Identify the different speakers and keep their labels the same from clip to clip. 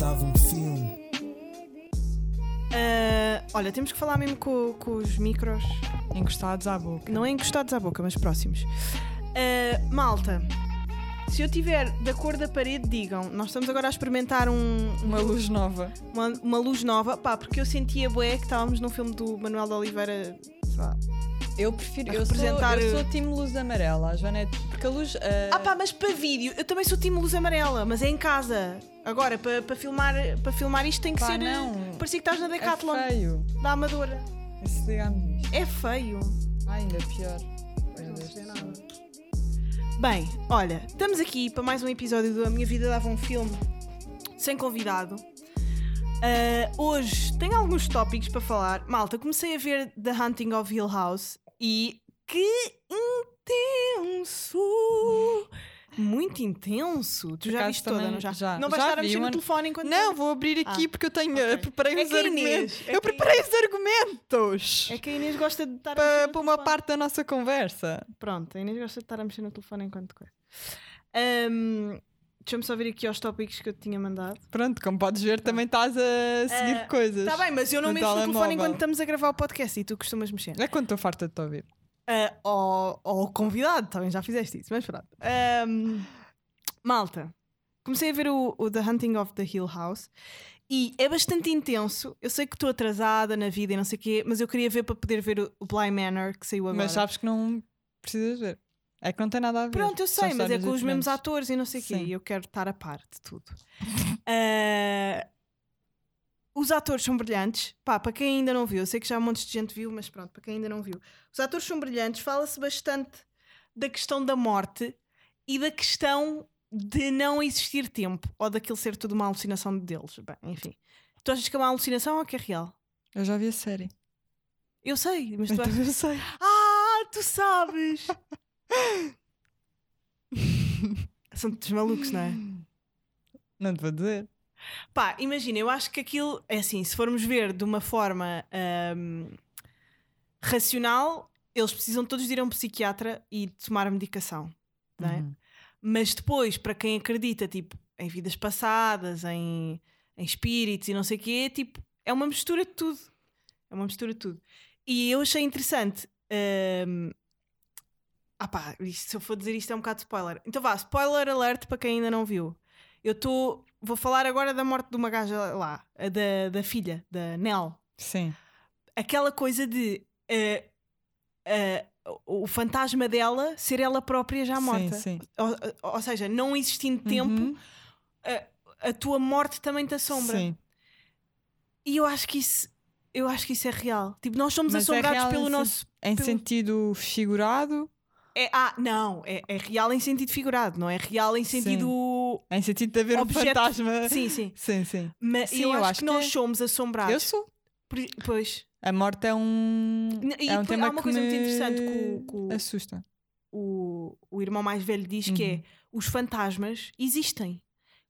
Speaker 1: dava um filme.
Speaker 2: Ah, olha, temos que falar mesmo com, com os micros,
Speaker 3: Encostados à boca.
Speaker 2: não é encostados à boca, mas próximos. Ah, malta, se eu tiver da cor da parede, digam. Nós estamos agora a experimentar um,
Speaker 3: Uma luz nova.
Speaker 2: uma, uma luz nova, pá, porque eu sentia bué que estávamos num filme do Manuel de Oliveira, sei lá.
Speaker 3: Eu prefiro. Eu sou, eu
Speaker 2: uh,
Speaker 3: sou time luz amarela. A Joana é. Porque a luz. uh,
Speaker 2: Ah pá, mas para vídeo, eu também sou time luz amarela, mas é em casa. Agora, para, para, filmar, para filmar isto tem que
Speaker 3: Pá,
Speaker 2: ser.
Speaker 3: não.
Speaker 2: Parecia que estás na
Speaker 3: é
Speaker 2: Decathlon
Speaker 3: feio.
Speaker 2: da Amadora. É feio.
Speaker 3: Ah, ainda pior.
Speaker 2: Não sei nada. Bem, olha, estamos aqui para mais um episódio do A Minha Vida Dava um Filme sem convidado. Ah, hoje tenho alguns tópicos para falar. Malta, comecei a ver The Hunting of Hill House e que intenso! Muito intenso. Tu já viste toda, não já?
Speaker 3: já.
Speaker 2: Não vais
Speaker 3: Já
Speaker 2: estar a mexer no telefone enquanto.
Speaker 3: Não, vou abrir aqui
Speaker 2: Ah,
Speaker 3: porque eu tenho.
Speaker 2: ok.
Speaker 3: Preparei
Speaker 2: É Inês-
Speaker 3: argumentos.
Speaker 2: é
Speaker 3: eu preparei os argumentos.
Speaker 2: É que a Inês gosta de estar
Speaker 3: para, para uma parte da nossa conversa.
Speaker 2: Pronto, a Inês gosta de estar a mexer no telefone enquanto coisa. Ahm, Deixa-me só ver aqui aos tópicos que eu te tinha mandado.
Speaker 3: Pronto, como podes ver, também estás a seguir
Speaker 2: Ah,
Speaker 3: coisas.
Speaker 2: Está bem, mas eu não mexo no telefone enquanto estamos a gravar o podcast e tu costumas mexer.
Speaker 3: É quando estou farta de te ouvir.
Speaker 2: Ao, ao convidado, também já fizeste isso, mas pronto. Ahm, malta, comecei a ver o, o The Hunting of the Hill House e é bastante intenso. Eu sei que estou atrasada na vida e não sei o quê, mas eu queria ver para poder ver o, o Bly Manor que saiu agora.
Speaker 3: Mas sabes que não precisas ver. É que não tem nada a ver.
Speaker 2: Pronto, eu sei, mas é com os mesmos atores e não sei o quê.
Speaker 3: Sim.
Speaker 2: E eu quero estar a par de tudo. Ah, os atores são brilhantes. Pá, para quem ainda não viu, eu sei que já um monte de gente viu, mas pronto, para quem ainda não viu. Os atores são brilhantes, fala-se bastante da questão da morte e da questão de não existir tempo ou daquilo ser tudo uma alucinação deles. Bem, enfim. Tu achas que é uma alucinação ou que é real?
Speaker 3: Eu já vi a série.
Speaker 2: Eu sei, mas tu
Speaker 3: Então
Speaker 2: achas...
Speaker 3: eu sei.
Speaker 2: Ah, tu sabes! São todos malucos, não é?
Speaker 3: Não te vou dizer.
Speaker 2: Pá, imagina, eu acho que aquilo é assim, se formos ver de uma forma ahm, racional, eles precisam todos de ir a um psiquiatra e tomar medicação, não é?
Speaker 3: Uhum.
Speaker 2: Mas depois, para quem acredita, tipo, em vidas passadas, em, em espíritos e não sei o quê, tipo, é uma mistura de tudo. É uma mistura de tudo. E eu achei interessante. ahm, ah pá, se eu for dizer isto é um bocado de spoiler. Então vá, spoiler alert para quem ainda não viu. Eu estou. Vou falar agora da morte de uma gaja lá, da, da filha, da Nell.
Speaker 3: Sim.
Speaker 2: Aquela coisa de. eh, eh, o fantasma dela ser ela própria já morta.
Speaker 3: Sim, sim.
Speaker 2: Ou, ou seja, não existindo tempo,
Speaker 3: Uhum.
Speaker 2: a, a tua morte também te assombra.
Speaker 3: Sim.
Speaker 2: E eu acho que isso. Eu acho que isso é real. Tipo, nós somos
Speaker 3: Mas é
Speaker 2: assombrados
Speaker 3: real
Speaker 2: pelo
Speaker 3: em
Speaker 2: nosso.
Speaker 3: Em
Speaker 2: Pelo-
Speaker 3: sentido figurado,
Speaker 2: É, ah, não, é, é real em sentido figurado, não é real em sentido.
Speaker 3: Em sentido de haver um
Speaker 2: Objeto-
Speaker 3: fantasma.
Speaker 2: Sim, sim.
Speaker 3: Sim, sim.
Speaker 2: Mas
Speaker 3: Sim,
Speaker 2: eu,
Speaker 3: eu
Speaker 2: acho,
Speaker 3: acho
Speaker 2: que
Speaker 3: que
Speaker 2: nós
Speaker 3: é.
Speaker 2: somos assombrados.
Speaker 3: Eu sou.
Speaker 2: Pois.
Speaker 3: A morte é um.
Speaker 2: E
Speaker 3: é um tema
Speaker 2: há uma
Speaker 3: que
Speaker 2: coisa muito interessante que o- que
Speaker 3: assusta.
Speaker 2: o, o irmão mais velho diz que é
Speaker 3: Uhum.
Speaker 2: os fantasmas existem.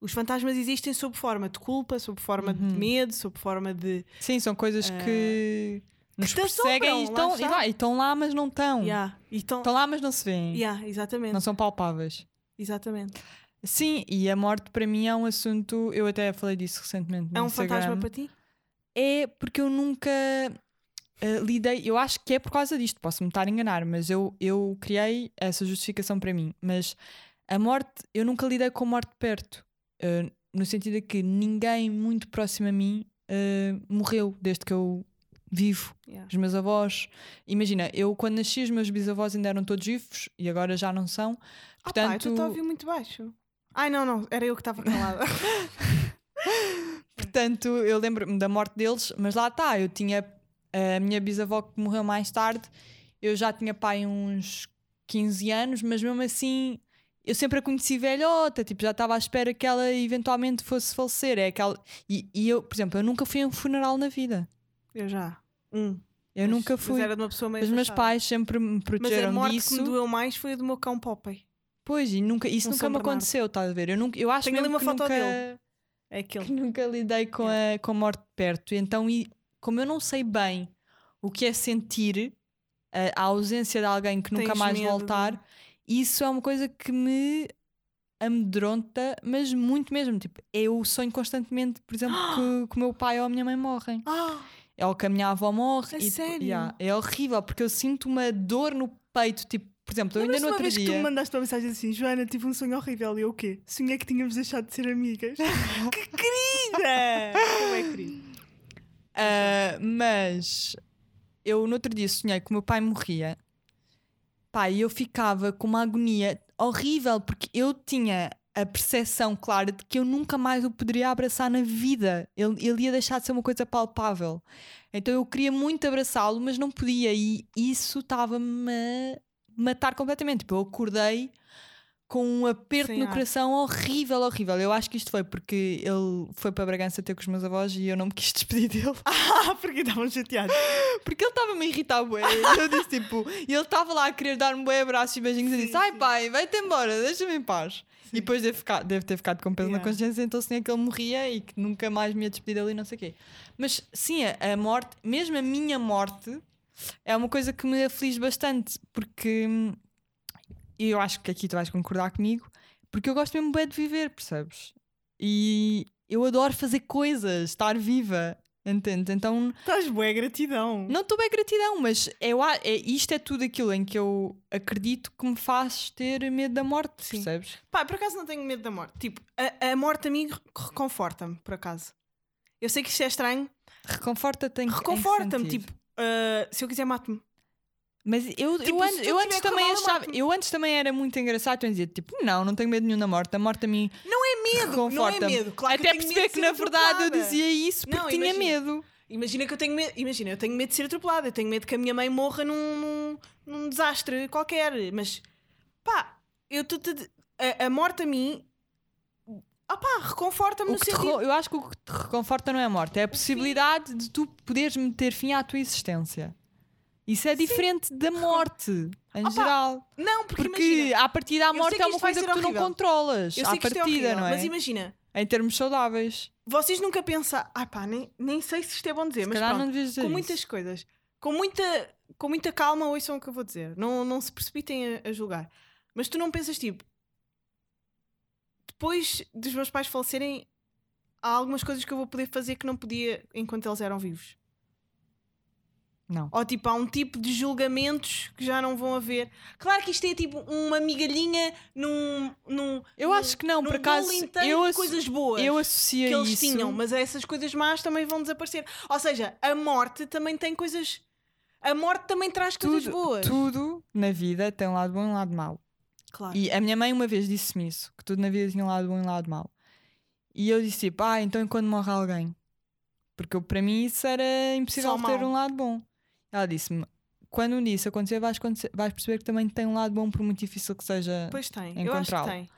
Speaker 2: Os fantasmas existem sob forma de culpa, sob forma de
Speaker 3: Uhum.
Speaker 2: medo, sob forma de.
Speaker 3: Sim, são coisas que nos
Speaker 2: te
Speaker 3: perseguem e estão, e, lá, e estão lá, mas não estão.
Speaker 2: Yeah,
Speaker 3: Estão lá, mas não se veem.
Speaker 2: yeah, exatamente.
Speaker 3: Não são palpáveis.
Speaker 2: Exatamente.
Speaker 3: Sim, e a morte para mim é um assunto. Eu até falei disso recentemente.
Speaker 2: É um
Speaker 3: Instagram.
Speaker 2: fantasma para ti?
Speaker 3: É porque eu nunca eh, lidei. Eu acho que é por causa disto, posso-me estar a enganar, mas eu, eu criei essa justificação para mim. Mas a morte, eu nunca lidei com a morte perto. eh, no sentido de que ninguém muito próximo a mim eh, morreu desde que eu vivo.
Speaker 2: Yeah.
Speaker 3: Os meus avós. Imagina, eu quando nasci, os meus bisavós ainda eram todos vivos e agora já não são.
Speaker 2: Ah, pá, eu
Speaker 3: Portanto,
Speaker 2: estou a ouvir muito baixo. Ai, não, não, era eu que estava calada.
Speaker 3: Portanto, eu lembro-me da morte deles, mas lá está, eu tinha a minha bisavó que morreu mais tarde, eu já tinha pai uns 15 anos, mas mesmo assim eu sempre a conheci velhota, tipo, já estava à espera que ela eventualmente fosse falecer. É aquela... e, e eu, por exemplo, eu nunca fui a um funeral na vida.
Speaker 2: eu já. Um.
Speaker 3: Eu
Speaker 2: Mas-
Speaker 3: nunca
Speaker 2: mas
Speaker 3: fui.
Speaker 2: era de uma pessoa meio
Speaker 3: Os meus pais sempre me
Speaker 2: Mas a
Speaker 3: protegeram
Speaker 2: morte
Speaker 3: disso.
Speaker 2: que me doeu mais foi a do meu cão Popeye.
Speaker 3: Pois, e nunca, isso
Speaker 2: Um
Speaker 3: nunca me
Speaker 2: Bernardo.
Speaker 3: aconteceu, estás a ver? Eu, nunca, eu acho
Speaker 2: Tenho ali uma
Speaker 3: que
Speaker 2: foto
Speaker 3: nunca...
Speaker 2: dele. É
Speaker 3: que
Speaker 2: aquele.
Speaker 3: nunca lidei com, a, com a morte de perto. Então, e, como eu não sei bem o que é sentir a, a ausência de alguém que nunca
Speaker 2: Tens
Speaker 3: mais
Speaker 2: medo
Speaker 3: voltar, isso é uma coisa que me amedronta, mas muito mesmo. Tipo, eu sonho constantemente, por exemplo, que, que o meu pai ou a minha mãe morrem.
Speaker 2: Ah,
Speaker 3: Ou que a minha avó morre.
Speaker 2: A
Speaker 3: e,
Speaker 2: sério?
Speaker 3: yeah, é horrível, porque eu sinto uma dor no peito. Tipo, por exemplo, eu ainda no
Speaker 2: uma
Speaker 3: outro
Speaker 2: vez que tu me
Speaker 3: dia.
Speaker 2: mandaste uma mensagem assim, Joana, tive um sonho horrível. E eu o quê? Sonhei que tínhamos deixado de ser amigas. que querida! Como é querido?
Speaker 3: Ah, mas eu no outro dia sonhei que o meu pai morria. E eu ficava com uma agonia horrível, porque eu tinha a percepção clara de que eu nunca mais o poderia abraçar na vida. Ele, ele ia deixar de ser uma coisa palpável. Então eu queria muito abraçá-lo, mas não podia, e isso estava-me matar completamente. Tipo, eu acordei com um aperto
Speaker 2: Sem
Speaker 3: no
Speaker 2: ar.
Speaker 3: coração horrível, horrível. Eu acho que isto foi porque ele foi para Bragança ter com os meus avós e eu não me quis despedir dele.
Speaker 2: Ah, porque estavam chateados.
Speaker 3: Porque ele estava-me a irritar bué. Eu disse tipo, e ele estava lá a querer dar-me bué abraços e beijinhos e
Speaker 2: Sim,
Speaker 3: disse: Ai
Speaker 2: sim.
Speaker 3: pai, vai-te embora, deixa-me em paz. E depois deve, ficar- deve ter ficado com peso na
Speaker 2: Yeah.
Speaker 3: consciência, então sonhei que ele morria e que nunca mais me ia despedir dele e não sei o quê. Mas sim, a, a morte, mesmo a minha morte, é uma coisa que me aflige bastante, porque hum, eu acho que aqui tu vais concordar comigo, porque eu gosto mesmo bem de viver, percebes? E eu adoro fazer coisas, estar viva, entendes? Então
Speaker 2: Estás boa gratidão.
Speaker 3: não estou bem gratidão, mas eu, é, isto é tudo aquilo em que eu acredito que me faz ter medo da morte,
Speaker 2: Sim.
Speaker 3: percebes?
Speaker 2: Pá, por acaso não tenho medo da morte. Tipo, a, a morte a mim re- reconforta-me, por acaso. Eu sei que isto é estranho.
Speaker 3: Reconforta-te em
Speaker 2: Reconforta-me, tipo, ah, se eu quiser mato-me.
Speaker 3: Mas eu,
Speaker 2: tipo,
Speaker 3: eu, antes, eu antes também achava, eu antes também era muito engraçado, eu dizia tipo, não, não tenho medo nenhum da morte, a morte a mim
Speaker 2: Não é medo, não é medo. Claro que
Speaker 3: Até
Speaker 2: tenho
Speaker 3: perceber que na verdade eu dizia isso porque
Speaker 2: Não,
Speaker 3: tinha
Speaker 2: imagina.
Speaker 3: medo.
Speaker 2: Imagina que eu tenho medo, imagina, eu tenho medo de ser atropelada, eu tenho medo que a minha mãe morra num, num, num desastre qualquer, mas pá, eu tô a, a morte a mim, ah pá, reconforta-me no sentido.
Speaker 3: eu acho que o que te reconforta não é a morte, é a possibilidade de tu poderes meter fim à tua existência. Isso é diferente da morte, em
Speaker 2: Opa,
Speaker 3: geral.
Speaker 2: Não, porque,
Speaker 3: Porque
Speaker 2: imagina,
Speaker 3: a partir da
Speaker 2: sei
Speaker 3: morte é uma coisa que tu não controlas.
Speaker 2: eu
Speaker 3: à
Speaker 2: é
Speaker 3: partida,
Speaker 2: horrível,
Speaker 3: não é?
Speaker 2: mas imagina,
Speaker 3: Em termos saudáveis.
Speaker 2: vocês nunca pensam, ah pá, nem, nem sei se isto é bom dizer,
Speaker 3: Se
Speaker 2: mas pronto,
Speaker 3: não dizer
Speaker 2: com
Speaker 3: isso.
Speaker 2: muitas coisas, com muita, com muita calma, ouçam o que eu vou dizer, não, não se precipitem a, a julgar, mas tu não pensas tipo, depois dos meus pais falecerem, há algumas coisas que eu vou poder fazer que não podia enquanto eles eram vivos.
Speaker 3: Não.
Speaker 2: Ou tipo, há um tipo de julgamentos que já não vão haver. Claro que isto é tipo uma migalhinha num. num
Speaker 3: Eu
Speaker 2: num-
Speaker 3: acho que não, por acaso. Eu, asso-
Speaker 2: coisas boas
Speaker 3: eu associo
Speaker 2: que eles
Speaker 3: isso.
Speaker 2: tinham, mas essas coisas más também vão desaparecer. Ou seja, a morte também tem coisas. A morte também traz coisas
Speaker 3: tudo,
Speaker 2: boas.
Speaker 3: tudo na vida tem um lado bom e um lado mau.
Speaker 2: Claro.
Speaker 3: E a minha mãe uma vez disse-me isso: que tudo na vida tinha um lado bom e um lado mau. E eu disse tipo, ah, então quando morre alguém? Porque eu, para mim isso era impossível
Speaker 2: Só
Speaker 3: ter
Speaker 2: mau.
Speaker 3: um lado bom. Ela disse-me: quando um dia isso acontecer vais, acontecer- vais perceber que também tem um lado bom, por muito difícil que seja.
Speaker 2: Pois tem, eu acho que tem.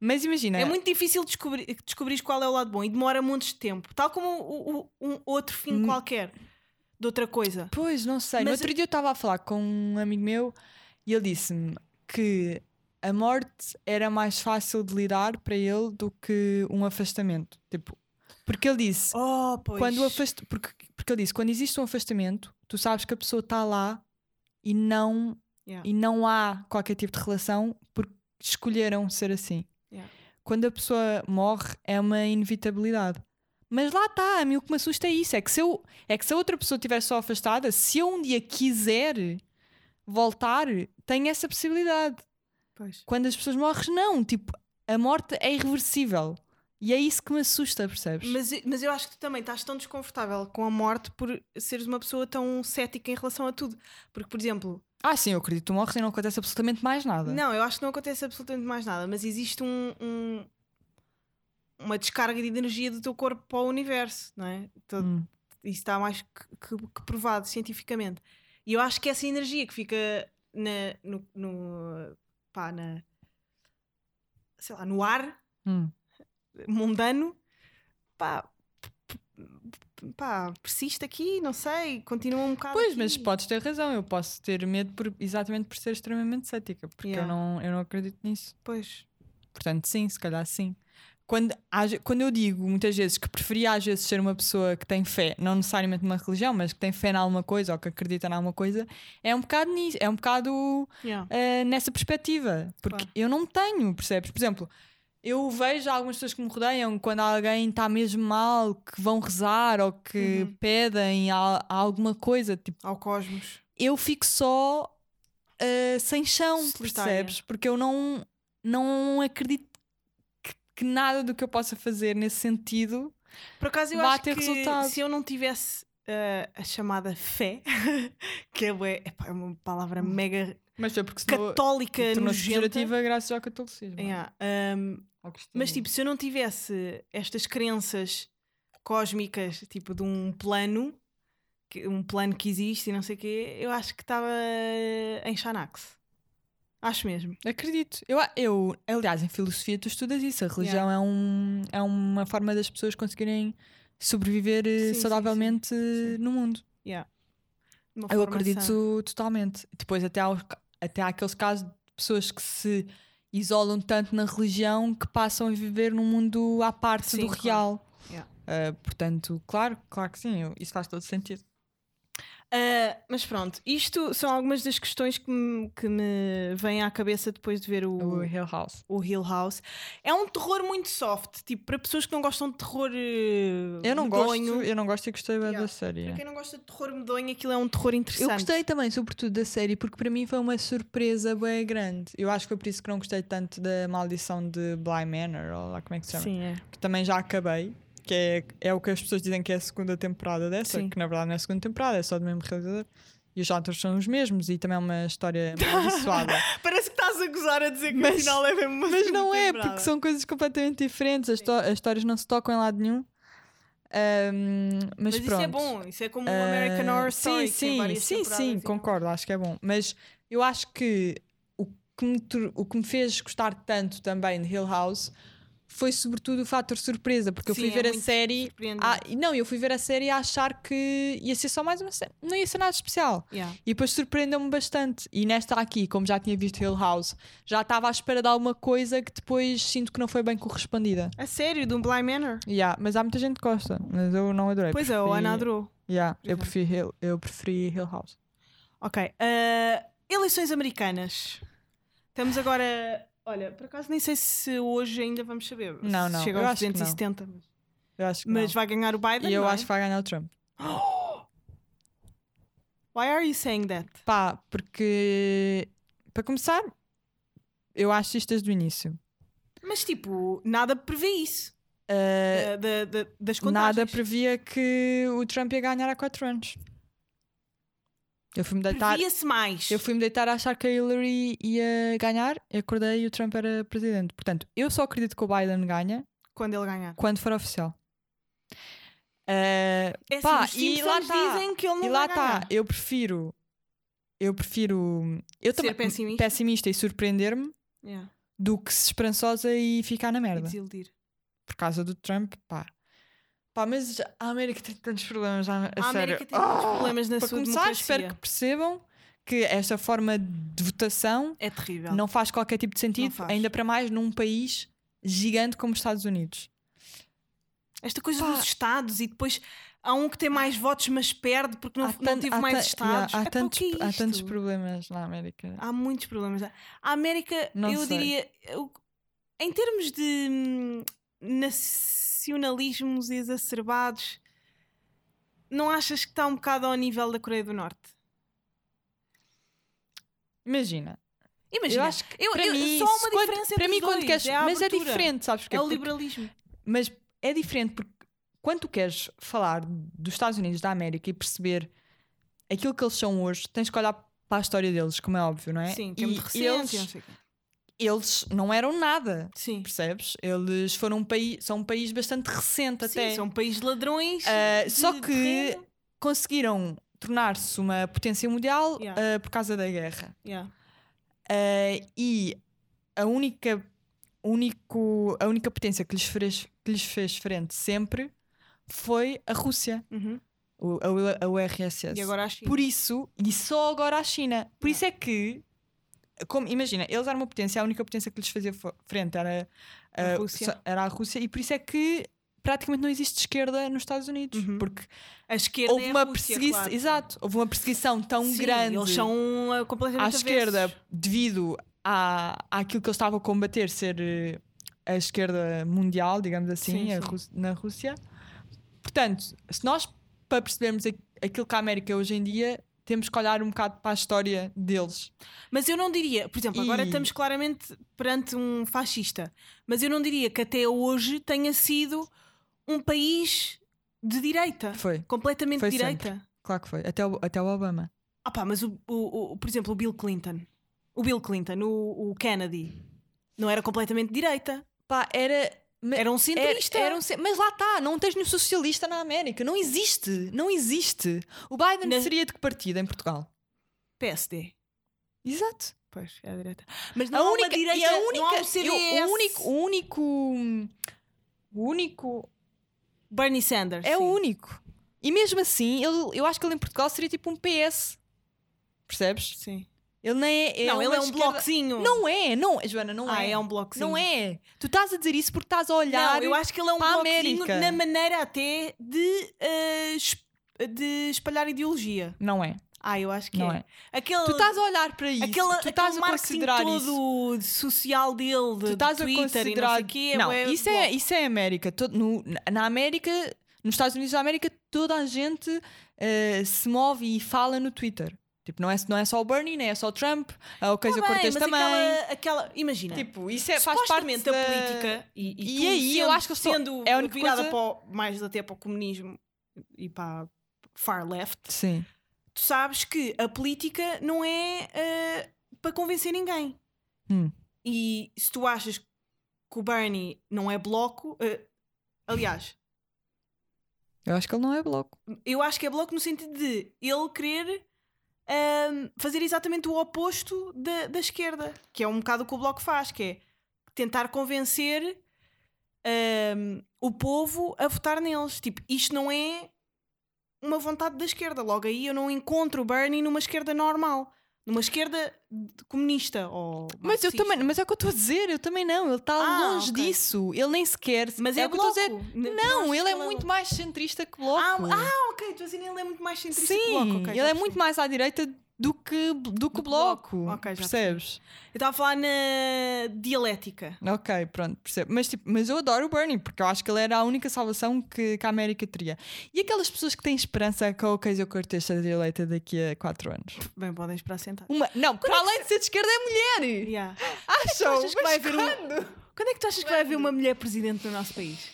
Speaker 3: Mas imagina,
Speaker 2: É muito difícil descobrir, descobrir qual é o lado bom e demora montes de tempo. Tal como o- o- um outro fim
Speaker 3: Hum.
Speaker 2: qualquer de outra coisa.
Speaker 3: Pois, não sei. No
Speaker 2: Mas-
Speaker 3: outro dia eu estava a falar com um amigo meu e ele disse-me que a morte era mais fácil de lidar para ele do que um afastamento. Tipo, porque ele disse,
Speaker 2: Oh, pois.
Speaker 3: quando afast... porque, porque ele disse, quando existe um afastamento, tu sabes que a pessoa está lá e não,
Speaker 2: Yeah.
Speaker 3: e não há qualquer tipo de relação porque escolheram ser assim.
Speaker 2: Yeah.
Speaker 3: Quando a pessoa morre, é uma inevitabilidade. Mas lá está, a mim o que me assusta é isso: é que se, eu, é que se a outra pessoa estiver só afastada, se eu um dia quiser voltar, tenho essa possibilidade.
Speaker 2: Pois.
Speaker 3: Quando as pessoas morrem, não. Tipo, a morte é irreversível. E é isso que me assusta, percebes?
Speaker 2: Mas, mas eu acho que tu também estás tão desconfortável com a morte por seres uma pessoa tão cética em relação a tudo. Porque, por exemplo,
Speaker 3: Ah, sim, eu acredito que tu morres e não acontece absolutamente mais nada.
Speaker 2: não, eu acho que não acontece absolutamente mais nada, mas existe um, um- uma descarga de energia do teu corpo para o universo, não é? Todo-
Speaker 3: Hum.
Speaker 2: Isso está mais que, que- que provado cientificamente. E eu acho que essa energia que fica na, no, no- pá, na, sei lá, no ar
Speaker 3: Hum.
Speaker 2: mundano, pá, pá, persiste aqui, não sei, continua um bocado.
Speaker 3: Pois,
Speaker 2: aqui.
Speaker 3: mas podes ter razão. Eu posso ter medo por- exatamente por ser extremamente cética, porque
Speaker 2: Yeah.
Speaker 3: eu, não, eu não acredito nisso.
Speaker 2: Pois.
Speaker 3: Portanto, sim, se calhar sim. Quando, quando eu digo muitas vezes que preferia às vezes ser uma pessoa que tem fé, não necessariamente numa religião, mas que tem fé em alguma coisa ou que acredita em alguma coisa, é um bocado nisso, é um bocado
Speaker 2: Yeah.
Speaker 3: eh, nessa perspectiva. Porque
Speaker 2: Claro.
Speaker 3: eu não tenho, percebes? Por exemplo, eu vejo algumas pessoas que me rodeiam quando alguém está mesmo mal, que vão rezar ou que
Speaker 2: Uhum.
Speaker 3: pedem a, a alguma coisa. Tipo,
Speaker 2: Ao cosmos.
Speaker 3: eu fico só ah, sem chão,
Speaker 2: Solitária.
Speaker 3: percebes? Porque eu não, não acredito que, nada do que eu possa fazer nesse sentido.
Speaker 2: Por acaso eu
Speaker 3: Vai
Speaker 2: acho
Speaker 3: ter
Speaker 2: que
Speaker 3: resultado.
Speaker 2: se eu não tivesse eh, a chamada fé, que é, epá, é uma palavra mega
Speaker 3: Mas foi porque
Speaker 2: católica, nojenta.
Speaker 3: graças ao catolicismo.
Speaker 2: Yeah, um,
Speaker 3: ao
Speaker 2: mas tipo, se eu não tivesse estas crenças cósmicas, tipo de um plano, um plano que existe e não sei o quê, eu acho que estava em Xanax. Acho mesmo.
Speaker 3: Acredito. Eu, eu, aliás, em filosofia tu estudas isso. A religião é, um, é uma forma das pessoas conseguirem sobreviver eh,
Speaker 2: Sim, sim,
Speaker 3: saudavelmente
Speaker 2: sim.
Speaker 3: no mundo.
Speaker 2: Yeah.
Speaker 3: Eu acredito totalmente. Depois, até, até há aqueles casos de pessoas que se isolam tanto na religião que passam a viver num mundo à parte
Speaker 2: Sim,
Speaker 3: do
Speaker 2: claro.
Speaker 3: real.
Speaker 2: Yeah.
Speaker 3: Ah, portanto, claro, claro que sim, isso faz todo sentido.
Speaker 2: Ah, mas pronto, isto são algumas das questões que me, que me vêm à cabeça depois de ver o,
Speaker 3: O Hill House.
Speaker 2: o Hill House. É um terror muito soft, tipo, para pessoas que não gostam de terror eh,
Speaker 3: Eu não
Speaker 2: medonho.
Speaker 3: gosto, eu não gosto e gostei bem
Speaker 2: Yeah.
Speaker 3: da série.
Speaker 2: Para quem não gosta de terror medonho, aquilo é um terror interessante.
Speaker 3: Eu gostei também, sobretudo, da série, porque para mim foi uma surpresa bem grande. Eu acho que foi por isso que não gostei tanto da maldição de Bly Manor, ou lá como é que se chama.
Speaker 2: Sim, é.
Speaker 3: Que também já acabei, que é, é o que as pessoas dizem que é a segunda temporada dessa,
Speaker 2: Sim.
Speaker 3: que na verdade não é a segunda temporada, é só do mesmo realizador. E os atores são os mesmos, e também é uma história amaldiçoada.
Speaker 2: Parece que estás a gozar a dizer que
Speaker 3: Mas-
Speaker 2: o final é mesmo uma
Speaker 3: Mas não é,
Speaker 2: temporada.
Speaker 3: porque são coisas completamente diferentes, as, as histórias não se tocam em lado nenhum. Ahm, mas,
Speaker 2: Mas isso
Speaker 3: pronto.
Speaker 2: é bom, isso é como o
Speaker 3: Ah,
Speaker 2: American Horror Story.
Speaker 3: Sim, sim, sim, sim, concordo, acho que é bom. Mas eu acho que o que me, o que me fez gostar tanto também de Hill House foi sobretudo o fator surpresa, porque eu
Speaker 2: Sim,
Speaker 3: fui
Speaker 2: é
Speaker 3: ver a
Speaker 2: muito
Speaker 3: série. e não, eu fui ver a série a achar que ia ser só mais uma série, não ia ser nada especial.
Speaker 2: Yeah.
Speaker 3: E depois surpreendeu-me bastante. E nesta aqui, como já tinha visto Hill House, já estava à espera de alguma coisa que depois sinto que não foi bem correspondida.
Speaker 2: A sério, de um Bly Manor?
Speaker 3: Yeah, mas há muita gente que gosta, mas eu não adorei.
Speaker 2: Pois é, o
Speaker 3: Preferi-
Speaker 2: Ana adorou.
Speaker 3: Yeah, eu,
Speaker 2: Exato.
Speaker 3: preferi Hill, eu preferi Hill House.
Speaker 2: Ok. ah, eleições americanas. Estamos agora. Olha, por acaso nem sei se hoje ainda vamos saber.
Speaker 3: Não, não,
Speaker 2: Chega aos
Speaker 3: acho que não.
Speaker 2: 270. Mas,
Speaker 3: Eu acho que
Speaker 2: mas
Speaker 3: não.
Speaker 2: vai ganhar o Biden?
Speaker 3: E eu
Speaker 2: é?
Speaker 3: acho que vai ganhar o Trump.
Speaker 2: Why are you saying that?
Speaker 3: Pá, porque para começar, eu acho isto desde o início.
Speaker 2: Mas tipo, nada prevê isso.
Speaker 3: Uh,
Speaker 2: da- da- das contagens.
Speaker 3: nada previa que o Trump ia ganhar há 4 anos. Eu fui-me deitar,
Speaker 2: Previa-se mais.
Speaker 3: eu fui-me deitar a achar que a Hillary ia ganhar, eu acordei e o Trump era presidente. Portanto, eu só acredito que o Biden ganha
Speaker 2: Quando ele ganhar.
Speaker 3: quando for oficial. Uh,
Speaker 2: É assim,
Speaker 3: pá,
Speaker 2: os
Speaker 3: e lá tá.
Speaker 2: dizem que ele não
Speaker 3: E lá está, eu prefiro. Eu prefiro. Eu
Speaker 2: Ser
Speaker 3: também,
Speaker 2: pessimista?
Speaker 3: pessimista e surpreender-me
Speaker 2: Yeah.
Speaker 3: do que se esperançosa e ficar na
Speaker 2: E
Speaker 3: merda.
Speaker 2: desiludir.
Speaker 3: Por causa do Trump, pá. Pá, mas a América tem tantos problemas, a, a
Speaker 2: A
Speaker 3: sério.
Speaker 2: América tem muitos
Speaker 3: Ah!
Speaker 2: problemas na
Speaker 3: Para
Speaker 2: sua
Speaker 3: começar,
Speaker 2: democracia.
Speaker 3: espero que percebam que esta forma de votação
Speaker 2: É terrível.
Speaker 3: não faz qualquer tipo de sentido, ainda para mais num país gigante como os Estados Unidos.
Speaker 2: Esta coisa
Speaker 3: Pá.
Speaker 2: dos Estados e depois há um que tem mais votos, mas perde porque não, não
Speaker 3: há
Speaker 2: mais Estados.
Speaker 3: yeah, há,
Speaker 2: o
Speaker 3: tantos,
Speaker 2: é
Speaker 3: há tantos problemas na América.
Speaker 2: Há muitos problemas. A América,
Speaker 3: Não
Speaker 2: eu
Speaker 3: sei.
Speaker 2: diria, eu- em termos de hum, nacionalismos exacerbados, não achas que está um bocado ao nível da Coreia do Norte?
Speaker 3: Imagina,
Speaker 2: Imagina,
Speaker 3: eu acho que
Speaker 2: eu-
Speaker 3: para
Speaker 2: eu-
Speaker 3: mim,
Speaker 2: só uma
Speaker 3: se quando-
Speaker 2: diferença
Speaker 3: para mim
Speaker 2: os
Speaker 3: quando
Speaker 2: dois,
Speaker 3: queres,
Speaker 2: é
Speaker 3: mas é
Speaker 2: abertura.
Speaker 3: diferente, sabes porquê?
Speaker 2: é o
Speaker 3: Porque-
Speaker 2: liberalismo.
Speaker 3: mas é diferente porque quando tu queres falar dos Estados Unidos da América e perceber aquilo que eles são hoje, tens que olhar para a história deles, como é óbvio, não é?
Speaker 2: Sim, que é
Speaker 3: E
Speaker 2: muito recente.
Speaker 3: eles, eles não eram nada,
Speaker 2: Sim.
Speaker 3: percebes? Eles foram um país, são um país bastante recente
Speaker 2: Sim,
Speaker 3: até.
Speaker 2: são um país de ladrões. De
Speaker 3: só que
Speaker 2: terreno.
Speaker 3: conseguiram tornar-se uma potência mundial
Speaker 2: Yeah.
Speaker 3: ah, por causa da guerra.
Speaker 2: Yeah.
Speaker 3: Uh, e a única, único, a única potência que lhes, fez, que lhes fez frente sempre foi a Rússia,
Speaker 2: Uhum.
Speaker 3: o, a, a URSS.
Speaker 2: E agora a China.
Speaker 3: Por isso, e só agora a China. Por isso é que, como, imagina, eles eram uma potência, a única potência que lhes fazia frente era
Speaker 2: A
Speaker 3: a,
Speaker 2: Rússia.
Speaker 3: era a Rússia, e por isso é que praticamente não existe esquerda nos Estados Unidos.
Speaker 2: Uhum.
Speaker 3: Porque
Speaker 2: A esquerda
Speaker 3: houve
Speaker 2: é
Speaker 3: uma
Speaker 2: Rússia, claro.
Speaker 3: exato, houve uma perseguição tão
Speaker 2: Sim,
Speaker 3: grande
Speaker 2: Eles são uh, completamente
Speaker 3: à esquerda
Speaker 2: avessos.
Speaker 3: devido à, àquilo que eles estavam a combater ser eh, a esquerda mundial, digamos assim,
Speaker 2: Sim, sim.
Speaker 3: Na Rússia. Portanto, se nós, para percebermos aqu- aquilo que a América hoje em dia, temos que olhar um bocado para a história deles.
Speaker 2: Mas eu não diria, por exemplo, agora
Speaker 3: E-
Speaker 2: estamos claramente perante um fascista, mas eu não diria que até hoje tenha sido um país de direita,
Speaker 3: Foi,
Speaker 2: completamente
Speaker 3: Foi
Speaker 2: de direita.
Speaker 3: claro que foi. Até o, até o Obama.
Speaker 2: Ah pá, mas o, o- o- por exemplo, o Bill Clinton, o Bill Clinton, o, o Kennedy, não era completamente direita,
Speaker 3: Pá, era.
Speaker 2: Era um centrista.
Speaker 3: Era, era um mas lá está, não tens nenhum socialista na América. Não existe. Não existe. O Biden
Speaker 2: Na-
Speaker 3: seria de que partido em Portugal?
Speaker 2: PSD.
Speaker 3: Exato.
Speaker 2: Pois, é a direita. Mas
Speaker 3: A
Speaker 2: não há
Speaker 3: única,
Speaker 2: direita,
Speaker 3: e a única,
Speaker 2: um
Speaker 3: eu- o único, o único, o único,
Speaker 2: Bernie Sanders.
Speaker 3: é o
Speaker 2: sim.
Speaker 3: único. E mesmo assim, ele, eu acho que ele em Portugal seria tipo um PS. Percebes?
Speaker 2: Sim.
Speaker 3: Ele nem é.
Speaker 2: não,
Speaker 3: uma
Speaker 2: ele é um
Speaker 3: esquerda-
Speaker 2: bloquezinho.
Speaker 3: Não é, não, Joana, não
Speaker 2: ah,
Speaker 3: é.
Speaker 2: é um bloquezinho.
Speaker 3: Não é. Tu estás a dizer isso porque estás a olhar.
Speaker 2: Não, eu acho que ele é um
Speaker 3: a
Speaker 2: bloquezinho
Speaker 3: América.
Speaker 2: na maneira até de, es- de espalhar ideologia.
Speaker 3: Não é,
Speaker 2: Ah, eu acho que
Speaker 3: não
Speaker 2: é.
Speaker 3: é.
Speaker 2: Aquele,
Speaker 3: Tu estás a olhar para isso.
Speaker 2: aquele,
Speaker 3: tu estás a considerar isso.
Speaker 2: todo social dele, de
Speaker 3: Tu estás a
Speaker 2: Twitter
Speaker 3: considerar.
Speaker 2: e não sei quê.
Speaker 3: não,
Speaker 2: é
Speaker 3: isso, é, isso é América. Todo- no- na América, nos Estados Unidos da América, toda a gente eh, se move e fala no Twitter. Tipo, não é, não é só o Bernie, nem é só o Trump, a Ocasio
Speaker 2: Tá
Speaker 3: Cortez também.
Speaker 2: Aquela, aquela, imagina,
Speaker 3: Tipo, isso é, faz parte da
Speaker 2: política e, e,
Speaker 3: E aí, eu
Speaker 2: sendo,
Speaker 3: acho que eu sou-
Speaker 2: sendo
Speaker 3: é a única
Speaker 2: virada
Speaker 3: coisa-
Speaker 2: para o- mais até para o comunismo e para a far left,
Speaker 3: Sim.
Speaker 2: tu sabes que a política não é eh, para convencer ninguém.
Speaker 3: Hum.
Speaker 2: E se tu achas que o Bernie não é bloco, eh, aliás,
Speaker 3: Eu acho que ele não é bloco.
Speaker 2: eu acho que é bloco no sentido de ele querer ahm, fazer exatamente o oposto da, da esquerda, que é um bocado o que o bloco faz, que é tentar convencer ahm, o povo a votar neles. Tipo, isto não é uma vontade da esquerda. Logo aí eu não encontro o Bernie numa esquerda normal. Numa esquerda comunista ou
Speaker 3: Mas eu também, mas é o que eu estou a dizer, eu também não. Ele está
Speaker 2: Ah,
Speaker 3: longe
Speaker 2: ok.
Speaker 3: disso. Ele nem sequer.
Speaker 2: Mas é,
Speaker 3: o que eu estou a dizer.
Speaker 2: N- tu
Speaker 3: Não,
Speaker 2: achas
Speaker 3: ele é muito mais centrista que bloco.
Speaker 2: Ah, ah, ok, estou a dizer ele é muito mais centrista
Speaker 3: Sim,
Speaker 2: que bloco.
Speaker 3: ele é muito mais à direita do que, do que
Speaker 2: que
Speaker 3: o bloco.
Speaker 2: bloco. Ok, já
Speaker 3: percebes?
Speaker 2: Eu estava a falar na dialética.
Speaker 3: Ok, pronto, percebo. Mas, tipo, mas eu adoro o Bernie, porque eu acho que ele era a única salvação que, que a América teria. E aquelas pessoas que têm esperança que a Ocasio Cortez seja eleita daqui a 4 anos?
Speaker 2: Bem, podem esperar sentado.
Speaker 3: Uma, não, para além de ser de esquerda, é mulher!
Speaker 2: Yeah.
Speaker 3: Acham?
Speaker 2: achas que vai haver um-
Speaker 3: Quando?
Speaker 2: É que tu achas que vai haver uma mulher presidente no nosso país?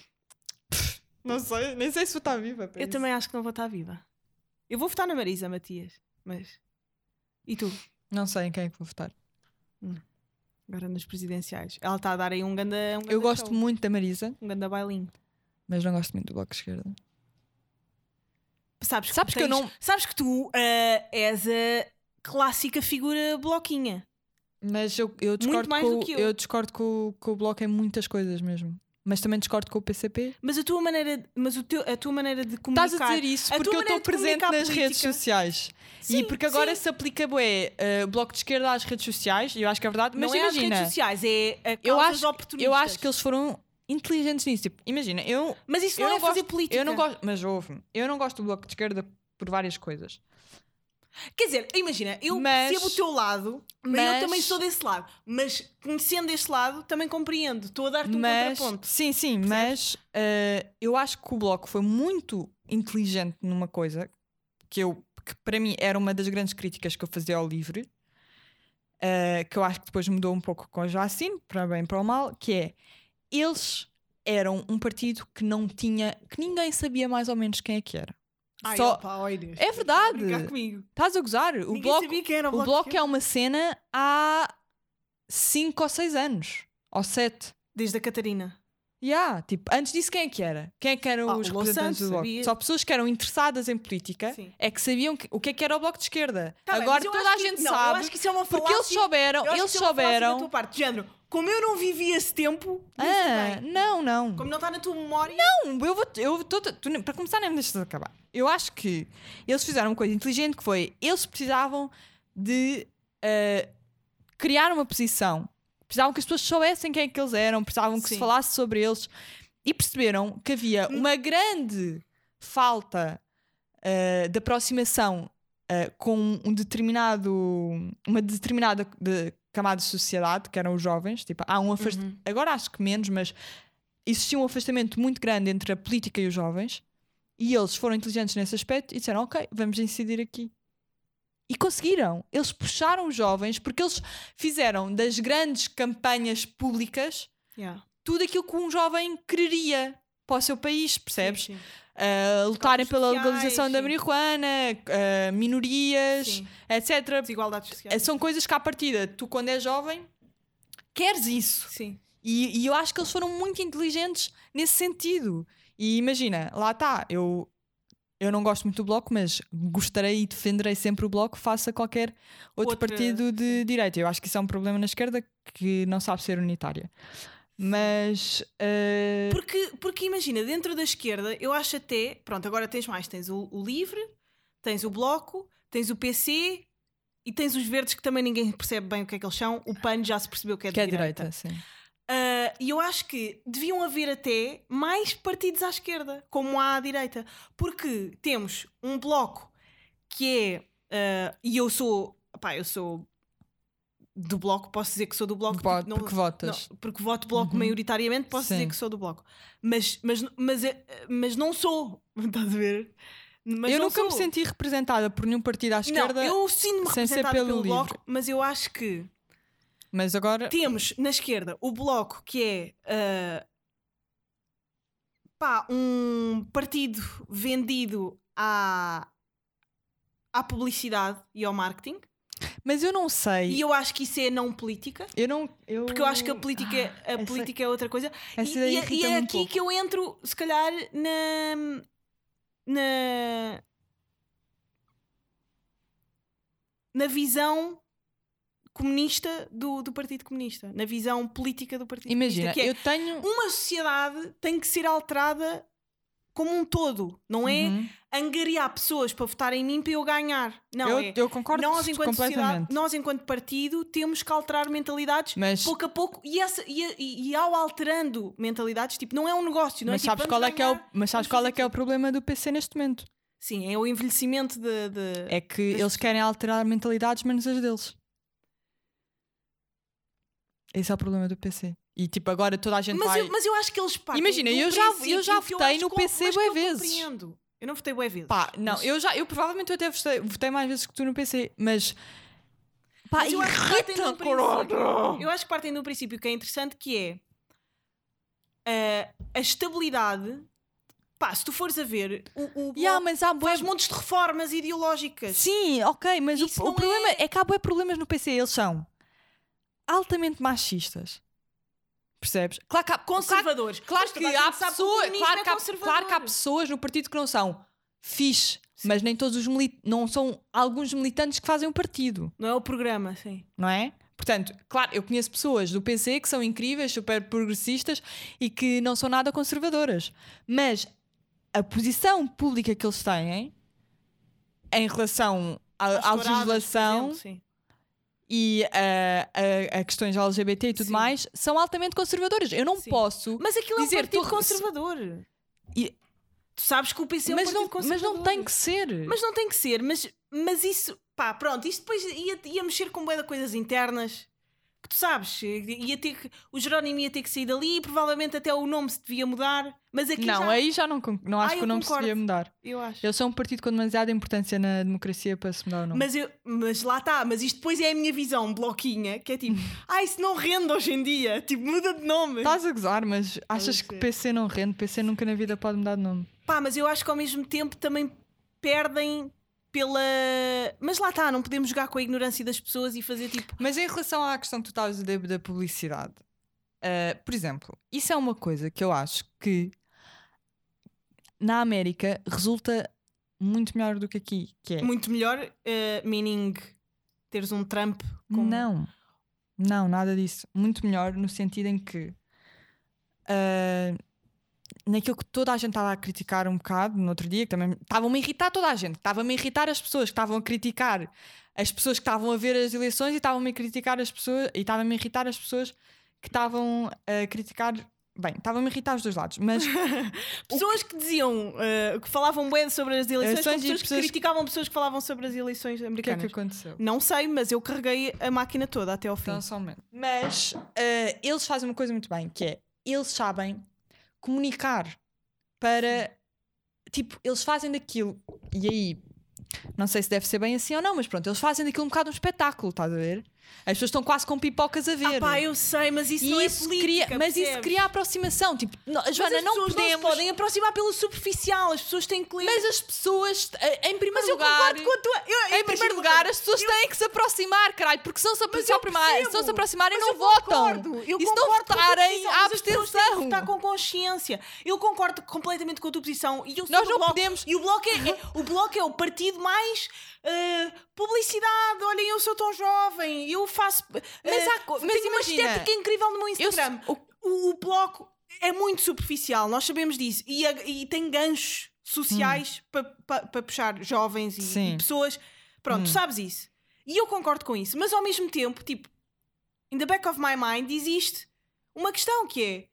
Speaker 3: Não sei, nem sei se vou estar viva.
Speaker 2: Eu
Speaker 3: isso.
Speaker 2: também acho que não vou estar viva. Eu vou votar na Marisa Matias, mas. E tu?
Speaker 3: Não sei em quem é que vou votar.
Speaker 2: Agora nas presidenciais. Ela está a dar aí um ganda. Um ganda
Speaker 3: Eu gosto
Speaker 2: show,
Speaker 3: muito da Marisa,
Speaker 2: Um ganda bailinho.
Speaker 3: mas não gosto muito do Bloco de Esquerda.
Speaker 2: Sabes,
Speaker 3: Sabes que eu não-
Speaker 2: Sabes que tu ah, és a clássica figura bloquinha.
Speaker 3: Mas eu, eu discordo,
Speaker 2: mais
Speaker 3: com,
Speaker 2: que eu.
Speaker 3: eu discordo com, o- com o Bloco em muitas coisas mesmo. Mas também discordo com o PCP.
Speaker 2: Mas a tua maneira, mas o teu, a tua maneira de
Speaker 3: Estás
Speaker 2: comunicar.
Speaker 3: a dizer isso porque eu estou presente nas
Speaker 2: política.
Speaker 3: redes sociais.
Speaker 2: Sim,
Speaker 3: e porque agora
Speaker 2: sim.
Speaker 3: se aplica bué, uh, Bloco de Esquerda às redes sociais, e eu acho que é verdade, mas
Speaker 2: não é às
Speaker 3: imagina.
Speaker 2: redes sociais, é a
Speaker 3: eu,
Speaker 2: causas
Speaker 3: acho,
Speaker 2: oportunistas.
Speaker 3: eu acho que eles foram inteligentes nisso. Tipo, imagina, eu,
Speaker 2: Mas isso
Speaker 3: eu
Speaker 2: não,
Speaker 3: não
Speaker 2: é fazer
Speaker 3: gosto-
Speaker 2: política.
Speaker 3: eu não gosto, mas ouve eu não gosto do Bloco de Esquerda por várias coisas.
Speaker 2: Quer dizer, imagina, eu
Speaker 3: Mas-
Speaker 2: percebo o teu lado, mas eu também sou desse lado. Mas conhecendo este lado, também compreendo. Estou a dar-te um
Speaker 3: mas,
Speaker 2: contraponto.
Speaker 3: sim, sim, mas uh, eu acho que o Bloco foi muito inteligente numa coisa que eu que para mim era uma das grandes críticas que eu fazia ao livre, uh, que eu acho que depois mudou um pouco com a Jacine, para bem e para o mal, que é eles eram um partido que não tinha, que ninguém sabia mais ou menos quem é que era.
Speaker 2: Ai,
Speaker 3: Só-
Speaker 2: opa, oi, Deus,
Speaker 3: É verdade. Estás a gozar? O
Speaker 2: Ninguém
Speaker 3: bloco,
Speaker 2: o
Speaker 3: o
Speaker 2: bloco.
Speaker 3: bloco é uma cena há 5 ou 6 anos. Ou 7.
Speaker 2: Desde a Catarina.
Speaker 3: Yeah, tipo, antes disso quem é que era? Quem é que eram
Speaker 2: Ah,
Speaker 3: os representantes
Speaker 2: Santos,
Speaker 3: do bloco?
Speaker 2: sabia.
Speaker 3: Só pessoas que eram interessadas em política
Speaker 2: Sim.
Speaker 3: é que sabiam que- o que é que era o bloco de esquerda.
Speaker 2: Tá
Speaker 3: Agora toda a
Speaker 2: acho que-
Speaker 3: gente
Speaker 2: não, Eu
Speaker 3: sabe.
Speaker 2: acho que isso é uma
Speaker 3: Porque eles
Speaker 2: falácia-
Speaker 3: souberam, eles
Speaker 2: é falácia da
Speaker 3: souberam.
Speaker 2: tua parte. De género, como eu não vivi esse tempo,
Speaker 3: Ah, não, não.
Speaker 2: Como não está na tua memória.
Speaker 3: Não, eu vou. Eu tô, para começar, nem me deixas acabar. Eu acho que eles fizeram uma coisa inteligente que foi: eles precisavam de ah, criar uma posição. Precisavam que as pessoas soubessem quem é que eles eram, precisavam que
Speaker 2: Sim.
Speaker 3: se falasse sobre eles e perceberam que havia
Speaker 2: Hum.
Speaker 3: uma grande falta ah, de aproximação ah, com um determinado, uma determinada de camada de sociedade, que eram os jovens. Tipo, há um afast...
Speaker 2: Uhum.
Speaker 3: Agora acho que menos, mas existia um afastamento muito grande entre a política e os jovens. E eles foram inteligentes nesse aspecto e disseram: Ok, vamos incidir aqui. E conseguiram. Eles puxaram os jovens porque eles fizeram das grandes campanhas públicas
Speaker 2: Yeah.
Speaker 3: tudo aquilo que um jovem quereria para o seu país, percebes?
Speaker 2: Sim, sim.
Speaker 3: Uh, lutarem pela
Speaker 2: sociais,
Speaker 3: legalização da
Speaker 2: sim.
Speaker 3: marihuana, uh, minorias,
Speaker 2: Sim.
Speaker 3: etc.
Speaker 2: Desigualdades sociais.
Speaker 3: São coisas que, à partida, tu, quando és jovem, queres isso.
Speaker 2: Sim.
Speaker 3: E, e eu acho que eles foram muito inteligentes nesse sentido. E imagina, lá está, eu, eu não gosto muito do Bloco, mas gostarei e defenderei sempre o Bloco face a qualquer outro
Speaker 2: Outra-
Speaker 3: partido de direita. Eu acho que isso é um problema na esquerda que não sabe ser unitária. Mas. uh,
Speaker 2: Porque, porque imagina, dentro da esquerda, eu acho até. Pronto, agora tens mais: tens o, o Livre, tens o Bloco, tens o PC e tens os verdes que também ninguém percebe bem o que é que eles são. O PAN já se percebeu que é de
Speaker 3: que é
Speaker 2: direita.
Speaker 3: direita, sim.
Speaker 2: Ah, E eu acho que deviam haver até mais partidos à esquerda, como há à direita. Porque temos um bloco que é. ah, e eu sou. Pá, eu sou do bloco, posso dizer que sou do bloco. Tipo, não-
Speaker 3: porque votas.
Speaker 2: não, porque voto bloco
Speaker 3: Uhum.
Speaker 2: maioritariamente, posso
Speaker 3: Sim.
Speaker 2: dizer que sou do bloco. Mas, mas, mas, eh, mas não sou. Estás a ver? Mas
Speaker 3: eu nunca me
Speaker 2: sou.
Speaker 3: senti representada por nenhum partido à esquerda,
Speaker 2: Não, eu sinto-me representada
Speaker 3: pelo
Speaker 2: pelo, bloco, mas eu acho que
Speaker 3: mas agora.
Speaker 2: temos na esquerda o bloco que é ah, pá, um partido vendido à, à publicidade e ao marketing.
Speaker 3: Mas eu não sei.
Speaker 2: E eu acho que isso é não política.
Speaker 3: Eu não. Eu...
Speaker 2: Porque eu acho que a política, a
Speaker 3: essa-
Speaker 2: política é outra coisa. E, e é- e é aqui que eu entro, se calhar, na. na. na visão comunista do, do Partido Comunista, na visão política do Partido
Speaker 3: Imagina,
Speaker 2: Comunista. Que é,
Speaker 3: eu tenho.
Speaker 2: uma sociedade tem que ser alterada como um todo, não é
Speaker 3: Uhum.
Speaker 2: angariar pessoas para votar em mim para eu ganhar. Não,
Speaker 3: eu,
Speaker 2: é.
Speaker 3: eu concordo
Speaker 2: Nós, enquanto sociedade, nós, enquanto partido, temos que alterar mentalidades
Speaker 3: Mas,
Speaker 2: pouco a pouco e, essa- e- e- e ao alterando mentalidades, tipo, não é um negócio, não
Speaker 3: mas
Speaker 2: é tipo,
Speaker 3: sabes
Speaker 2: vamos
Speaker 3: qual é que é o, mas sabes qual é que é o problema do PC neste momento?
Speaker 2: Sim, é o envelhecimento de. de-
Speaker 3: É que
Speaker 2: Das
Speaker 3: eles querem alterar mentalidades menos as deles. Esse é o problema do PC. E tipo, agora toda a gente
Speaker 2: mas,
Speaker 3: vai.
Speaker 2: eu, mas eu acho que eles partem
Speaker 3: Imagina, eu já- eu já
Speaker 2: eu
Speaker 3: votei
Speaker 2: acho
Speaker 3: no PC bué
Speaker 2: eu
Speaker 3: vezes.
Speaker 2: compreendo. Eu não votei bué vezes.
Speaker 3: Pá, não,
Speaker 2: mas-
Speaker 3: eu já, eu provavelmente eu até votei, votei mais vezes que tu no PC, mas. Pá,
Speaker 2: Mas eu acho. Eu acho que partem de um princípio que é interessante que é ah, a estabilidade. Pá, se tu fores a ver, o, o
Speaker 3: Yeah, mas há bué-
Speaker 2: faz montes de reformas ideológicas.
Speaker 3: Sim, ok, mas o,
Speaker 2: Isso
Speaker 3: o
Speaker 2: não
Speaker 3: problema
Speaker 2: é-
Speaker 3: é... que há bué problemas no PC, eles são altamente machistas. Percebes? Claro que há, claro,
Speaker 2: Conservadores.
Speaker 3: claro
Speaker 2: Mas
Speaker 3: que há pessoas,
Speaker 2: o
Speaker 3: claro, que há, claro que há pessoas no partido que não são fixe, mas nem todos os militantes, não são alguns militantes que fazem um partido,
Speaker 2: Não é o programa, sim.
Speaker 3: não é? Portanto, claro, eu conheço pessoas do PC que são incríveis, super progressistas e que não são nada conservadoras. Mas a posição pública que eles têm em relação à, legislação
Speaker 2: exemplo.
Speaker 3: E a, a- a questões LGBT e tudo
Speaker 2: Sim.
Speaker 3: mais são altamente conservadoras. Eu não
Speaker 2: Sim.
Speaker 3: posso.
Speaker 2: Mas aquilo
Speaker 3: Dizer,
Speaker 2: é um partido
Speaker 3: tu-
Speaker 2: conservador.
Speaker 3: E-
Speaker 2: Tu sabes que o PC é um
Speaker 3: mas,
Speaker 2: partido
Speaker 3: não, mas
Speaker 2: conservador.
Speaker 3: não tem que ser.
Speaker 2: Mas não tem que ser, mas, mas isso, pá, pronto, isto depois ia, ia mexer com bué de coisas internas que tu sabes, ia ter que, o Jerónimo ia ter que sair dali e provavelmente até o nome se devia mudar, mas aqui
Speaker 3: não,
Speaker 2: já,
Speaker 3: aí já não, não acho
Speaker 2: Ah,
Speaker 3: que
Speaker 2: eu
Speaker 3: o nome se
Speaker 2: concordo.
Speaker 3: devia mudar.
Speaker 2: eu acho.
Speaker 3: Eles são um partido com demasiada importância na democracia para se mudar o nome.
Speaker 2: Mas, eu, mas lá está, mas isto depois é a minha visão bloquinha, que é tipo, ah, isso não rende hoje em dia, tipo, muda de nome.
Speaker 3: Estás a gozar, mas achas que
Speaker 2: ser.
Speaker 3: PC não rende? PC nunca na vida pode mudar de nome.
Speaker 2: Pá, mas eu acho que ao mesmo tempo também perdem pela. Mas lá está, não podemos jogar com a ignorância das pessoas e fazer tipo.
Speaker 3: Mas em relação à questão que tu estavas a dizer da publicidade, ah, por exemplo, isso é uma coisa que eu acho que na América resulta muito melhor do que aqui, que é
Speaker 2: Muito melhor, eh, meaning teres um Trump como.
Speaker 3: Não, não, nada disso. Muito melhor no sentido em que ah, naquilo que toda a gente estava a criticar um bocado no outro dia, que também estavam-me a irritar toda a gente, estavam-me a irritar as pessoas que estavam a criticar as pessoas que estavam a ver as eleições e estavam-me a criticar as pessoas e estavam-me a irritar as pessoas que estavam a criticar Bem, estava-me a irritar os dois lados, mas
Speaker 2: Pessoas que diziam, eh, que falavam bem sobre as eleições,
Speaker 3: Eleições e
Speaker 2: pessoas que
Speaker 3: pessoas-
Speaker 2: criticavam pessoas que falavam sobre as eleições
Speaker 3: o que é
Speaker 2: americanas.
Speaker 3: que aconteceu?
Speaker 2: Não sei, mas eu carreguei a máquina toda até ao fim.
Speaker 3: Então, só momento. Mas eh, eles fazem uma coisa muito bem, que é eles sabem comunicar para tipo, eles fazem daquilo, e aí não sei se deve ser bem assim ou não, mas pronto, eles fazem daquilo um bocado um espetáculo, estás a ver? As pessoas estão quase com pipocas a ver.
Speaker 2: Ah, pá, eu sei, mas isso
Speaker 3: e
Speaker 2: não
Speaker 3: isso
Speaker 2: é política,
Speaker 3: cria, mas isso
Speaker 2: percebes?
Speaker 3: cria aproximação. Tipo, não, Joana, não podemos.
Speaker 2: não se podem aproximar pelo superficial, as pessoas têm que ler.
Speaker 3: Mas as pessoas, eh, em primeiro
Speaker 2: Mas eu
Speaker 3: lugar.
Speaker 2: concordo com a tua. eu-
Speaker 3: Em primeiro lugar, as pessoas
Speaker 2: Eu-
Speaker 3: têm que se aproximar, caralho, porque se não se, se,
Speaker 2: eu
Speaker 3: não aproximarem, não
Speaker 2: eu
Speaker 3: votam.
Speaker 2: concordo, eu
Speaker 3: e se não votarem, há abstenção.
Speaker 2: Votar com consciência. Eu concordo completamente com a tua posição. E eu
Speaker 3: Nós não
Speaker 2: bloco,
Speaker 3: podemos-
Speaker 2: E o bloco é, é- o bloco é o partido mais eh, publicidade. Olhem, eu sou tão jovem, eu faço.
Speaker 3: Mas
Speaker 2: eh,
Speaker 3: há co- mas
Speaker 2: tenho uma
Speaker 3: imagina,
Speaker 2: estética incrível no meu
Speaker 3: Eu
Speaker 2: Instagram.
Speaker 3: sou-
Speaker 2: O, o bloco é muito superficial, nós sabemos disso. E, e tem ganchos sociais para puxar jovens e,
Speaker 3: Hum.
Speaker 2: E pessoas. Pronto,
Speaker 3: Hum.
Speaker 2: tu sabes isso. E eu concordo com isso. Mas ao mesmo tempo, tipo, in the back of my mind existe uma questão que é.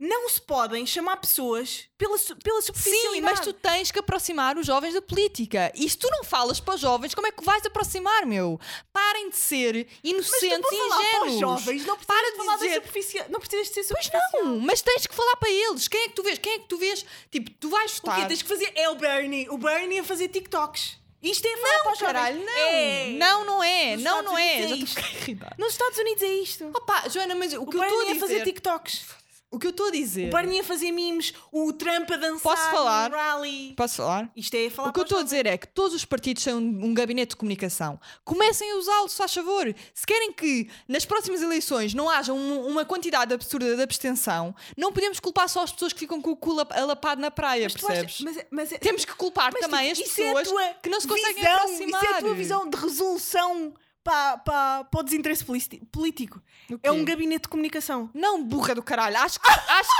Speaker 2: Não se podem chamar pessoas pela, su- pela superficialidade.
Speaker 3: Sim, mas tu tens que aproximar os jovens da política. E se tu não falas para os jovens, como é que vais aproximar, meu? Parem de ser inocentes e
Speaker 2: falar para os
Speaker 3: ingênuos.
Speaker 2: jovens, não
Speaker 3: Para
Speaker 2: de falar
Speaker 3: de dizer-
Speaker 2: da superficial. Não precisas de ser
Speaker 3: Pois
Speaker 2: superficial.
Speaker 3: não, mas tens que falar para eles. Quem é que tu vês? Quem é que tu vês? Tipo, tu vais
Speaker 2: O quê?
Speaker 3: votar.
Speaker 2: Tens que fazer. É o Bernie. O Bernie a fazer TikToks. Isto é falar para os.
Speaker 3: Caralho, não.
Speaker 2: É.
Speaker 3: Não, não é.
Speaker 2: Nos
Speaker 3: não,
Speaker 2: Estados
Speaker 3: não é.
Speaker 2: Unidos é isto. Nos Estados Unidos é isto.
Speaker 3: Opa, Joana, mas o
Speaker 2: O
Speaker 3: que eu estou a
Speaker 2: Bernie a fazer
Speaker 3: dizer.
Speaker 2: TikToks.
Speaker 3: O que eu estou a dizer.
Speaker 2: O Bernie a fazer memes. O Trump a dançar
Speaker 3: Posso falar?
Speaker 2: rally.
Speaker 3: Posso falar?
Speaker 2: Isto é falar
Speaker 3: O que eu estou a dizer é que todos os partidos têm um, um gabinete de comunicação. Comecem a usá-lo, se faz favor. Se querem que nas próximas eleições não haja um- uma quantidade absurda de abstenção, não podemos culpar só as pessoas que ficam com o cu lap- alapado na praia,
Speaker 2: Mas tu achas-
Speaker 3: percebes?
Speaker 2: mas, mas, é-
Speaker 3: Temos que culpar também
Speaker 2: tipo,
Speaker 3: as
Speaker 2: é
Speaker 3: pessoas
Speaker 2: tua
Speaker 3: que não se conseguem
Speaker 2: visão,
Speaker 3: aproximar.
Speaker 2: Isso é a tua visão de resolução para, para, para o desinteresse político. É um gabinete de comunicação.
Speaker 3: Não, burra do caralho. Acho que, acho,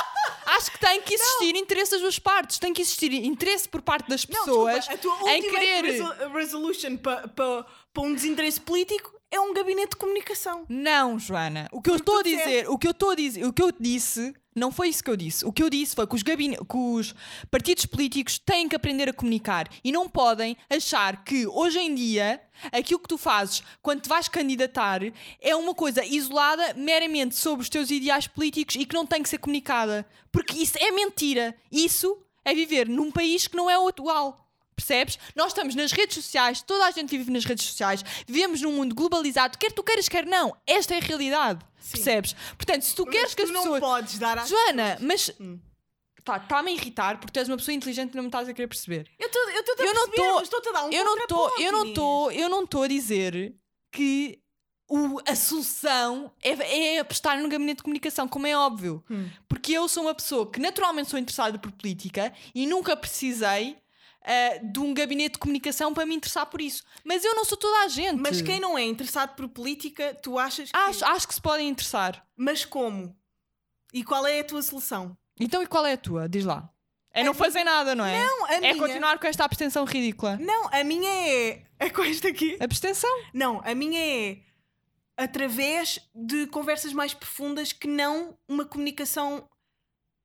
Speaker 3: acho que tem que existir interesse das duas partes. Tem que existir interesse por parte das
Speaker 2: Não,
Speaker 3: pessoas
Speaker 2: desculpa, a tua
Speaker 3: em querer.
Speaker 2: resol- resolution para, para, para um desinteresse político é um gabinete de comunicação.
Speaker 3: Não, Joana. O que eu estou a dizer, o que eu estou a dizer, o que eu disse, não foi isso que eu disse. O que eu disse foi que os, gabine... que os partidos políticos têm que aprender a comunicar e não podem achar que hoje em dia aquilo que tu fazes quando te vais candidatar é uma coisa isolada meramente sobre os teus ideais políticos e que não tem que ser comunicada. Porque isso é mentira. Isso é viver num país que não é o atual. Percebes? Nós estamos nas redes sociais, toda a gente vive nas redes sociais, vivemos num mundo globalizado, quer tu queiras, quer não. Esta é a realidade. Percebes? Portanto, se tu queres
Speaker 2: Mas
Speaker 3: que as
Speaker 2: tu não
Speaker 3: pessoas.
Speaker 2: podes dar às
Speaker 3: Joana,
Speaker 2: pessoas.
Speaker 3: mas.
Speaker 2: Hum.
Speaker 3: Tá, está-me a irritar porque tu és uma pessoa inteligente e não me estás a querer perceber.
Speaker 2: Eu estou eu estou
Speaker 3: não tô-
Speaker 2: mas estou-te a dar um
Speaker 3: eu não estou,
Speaker 2: contraponto,
Speaker 3: eu não estou, eu não estou a dizer que o, a solução é, é apostar no gabinete de comunicação, como é óbvio.
Speaker 2: Hum.
Speaker 3: Porque eu sou uma pessoa que naturalmente sou interessada por política e nunca precisei ah, de um gabinete de comunicação para me interessar por isso. Mas eu não sou toda a gente.
Speaker 2: Mas quem não é interessado por política, tu achas que...
Speaker 3: acho, acho que se podem interessar.
Speaker 2: Mas como? E qual é a tua solução?
Speaker 3: Então, e qual é a tua? Diz lá. É não fazer nada, não é?
Speaker 2: Não, a
Speaker 3: é
Speaker 2: minha...
Speaker 3: continuar com esta abstenção ridícula.
Speaker 2: Não, a minha é... É com esta aqui.
Speaker 3: Abstenção?
Speaker 2: Não, a minha é através de conversas mais profundas que não uma comunicação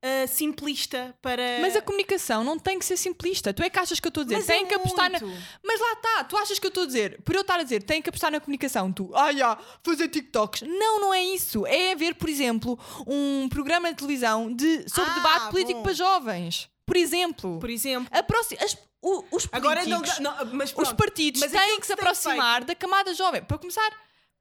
Speaker 2: ah, simplista para.
Speaker 3: Mas a comunicação não tem que ser simplista. Tu é que achas que eu estou a dizer?
Speaker 2: Mas
Speaker 3: tem
Speaker 2: é
Speaker 3: que apostar na.
Speaker 2: muito.
Speaker 3: Mas lá está, tu achas que eu estou a dizer? Por eu estar a dizer, tem que apostar na comunicação, tu, ah, já, fazer TikToks. Não, não é isso. É haver, por exemplo, um programa de televisão de, sobre
Speaker 2: Ah,
Speaker 3: debate político
Speaker 2: bom.
Speaker 3: para jovens. Por exemplo.
Speaker 2: Por exemplo.
Speaker 3: A próxima, as- o- os
Speaker 2: Agora não, não, mas
Speaker 3: os partidos
Speaker 2: Mas
Speaker 3: têm que
Speaker 2: que
Speaker 3: se aproximar da camada jovem. Para começar,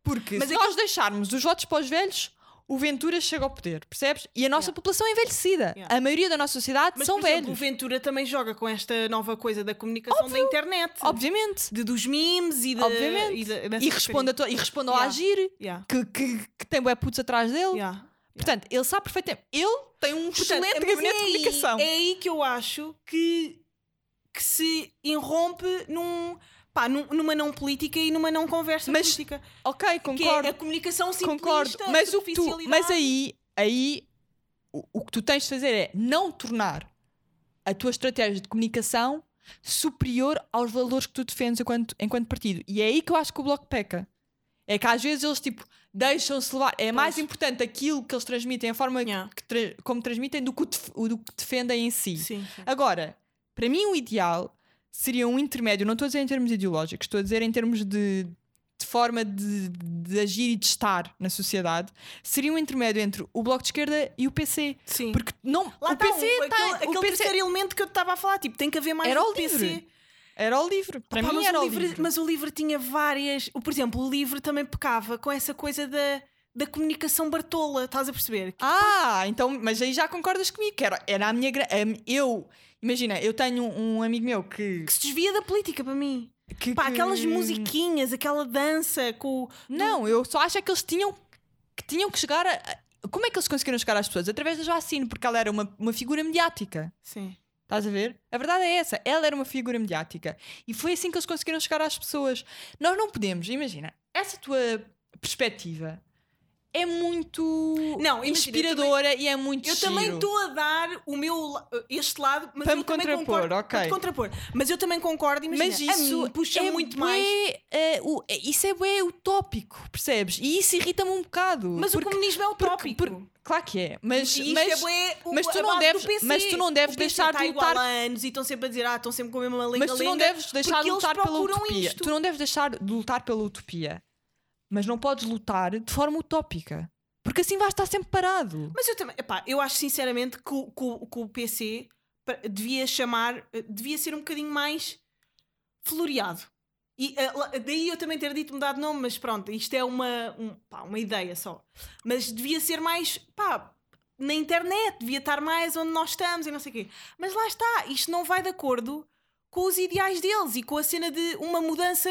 Speaker 3: porque
Speaker 2: Mas
Speaker 3: se
Speaker 2: aquilo-
Speaker 3: nós deixarmos os votos para os velhos, o Ventura chega ao poder, percebes? E a nossa
Speaker 2: Yeah.
Speaker 3: população é envelhecida.
Speaker 2: Yeah.
Speaker 3: A maioria da nossa sociedade
Speaker 2: Mas,
Speaker 3: são
Speaker 2: por exemplo,
Speaker 3: velhos.
Speaker 2: o Ventura também joga com esta nova coisa da comunicação da internet.
Speaker 3: Obviamente.
Speaker 2: De, dos memes e, de,
Speaker 3: Obviamente.
Speaker 2: e, de,
Speaker 3: E responde, a to- e responde ao
Speaker 2: Yeah.
Speaker 3: agir,
Speaker 2: Yeah,
Speaker 3: que, que, que tem bué putos atrás dele. Portanto, ele sabe perfeitamente. Ele tem um
Speaker 2: Portanto,
Speaker 3: excelente gabinete
Speaker 2: é
Speaker 3: de
Speaker 2: aí-
Speaker 3: comunicação.
Speaker 2: É aí que eu acho que, que se irrompe num, pá, num- numa não política e numa não conversa
Speaker 3: Mas
Speaker 2: política.
Speaker 3: Ok,
Speaker 2: Que é
Speaker 3: concordo.
Speaker 2: a comunicação simplista,
Speaker 3: concordo. Mas, o que tu, mas aí, aí o, o que tu tens de fazer é não tornar a tua estratégia de comunicação superior aos valores que tu defendes enquanto, enquanto partido. E é aí que eu acho que o Bloco peca. É que às vezes eles tipo deixam-se levar. É mais
Speaker 2: Pois.
Speaker 3: importante aquilo que eles transmitem, a forma
Speaker 2: Yeah.
Speaker 3: que tra- como transmitem, do que, o do que defendem em si.
Speaker 2: Sim. sim.
Speaker 3: Agora, para mim, o ideal seria um intermédio, não estou a dizer em termos ideológicos, estou a dizer em termos de, de forma de, de agir e de estar na sociedade, seria um intermédio entre o Bloco de Esquerda e o PC.
Speaker 2: Sim.
Speaker 3: Porque não,
Speaker 2: Lá
Speaker 3: o
Speaker 2: está,
Speaker 3: PC
Speaker 2: o-
Speaker 3: tá-
Speaker 2: aquele,
Speaker 3: PC
Speaker 2: terceiro elemento que eu estava a falar, tipo, tem que haver mais
Speaker 3: Era o
Speaker 2: PC.
Speaker 3: livre. era o livre. Para
Speaker 2: Pá,
Speaker 3: mim era
Speaker 2: o
Speaker 3: o
Speaker 2: livre,
Speaker 3: livre.
Speaker 2: Mas o livro tinha várias. Por exemplo, o livro também pecava com essa coisa da, da comunicação bartola, estás a perceber?
Speaker 3: Ah, então, mas aí já concordas comigo, que era, era a minha. eu, imagina, eu tenho um amigo meu que.
Speaker 2: Que se desvia da política para mim.
Speaker 3: que-
Speaker 2: Pá, aquelas
Speaker 3: que-
Speaker 2: musiquinhas, aquela dança com.
Speaker 3: Não, eu só acho é que eles tinham que, tinham que chegar a. a- Como é que eles conseguiram chegar às pessoas? Através da Joacine, porque ela era uma, uma figura mediática.
Speaker 2: Sim.
Speaker 3: Estás a ver? A verdade é essa. Ela era uma figura mediática. E foi assim que eles conseguiram chegar às pessoas. Nós não podemos, imagina, essa tua perspectiva é muito
Speaker 2: Não, imagina,
Speaker 3: inspiradora e é muito
Speaker 2: Eu
Speaker 3: giro.
Speaker 2: também estou a dar o meu este lado, mas
Speaker 3: Para me
Speaker 2: também
Speaker 3: contrapor,
Speaker 2: concordo,
Speaker 3: ok.
Speaker 2: para contrapor. Mas eu também concordo, imagina,
Speaker 3: Mas isso
Speaker 2: puxa
Speaker 3: é
Speaker 2: muito
Speaker 3: bué,
Speaker 2: mais.
Speaker 3: eh, o- é- isso é bué utópico, percebes? E isso irrita-me um bocado.
Speaker 2: Mas
Speaker 3: porque-
Speaker 2: o comunismo é
Speaker 3: porque-
Speaker 2: utópico.
Speaker 3: porque- claro que é, mas, mas,
Speaker 2: é o-
Speaker 3: mas tu deves-
Speaker 2: PC.
Speaker 3: mas tu não deves deixar de
Speaker 2: igual
Speaker 3: lutar-
Speaker 2: anos e estão sempre a dizer, ah, estão sempre com a mesma lenga
Speaker 3: mas tu não deves deixar de
Speaker 2: porque
Speaker 3: lutar pela utopia.
Speaker 2: isto.
Speaker 3: Tu não deves deixar de lutar pela utopia. Mas não podes lutar de forma utópica. Porque assim vais estar sempre parado.
Speaker 2: Mas eu também, epá, eu acho sinceramente que o, que o- que o PC devia chamar, eh, devia ser um bocadinho mais floreado. E lá- daí eu também ter dito mudar de nome, mas pronto, isto é uma, um- pá, uma ideia só. Mas devia ser mais, pá, na internet, devia estar mais onde nós estamos e não sei o quê. Mas lá está, isto não vai de acordo com os ideais deles e com a cena de uma mudança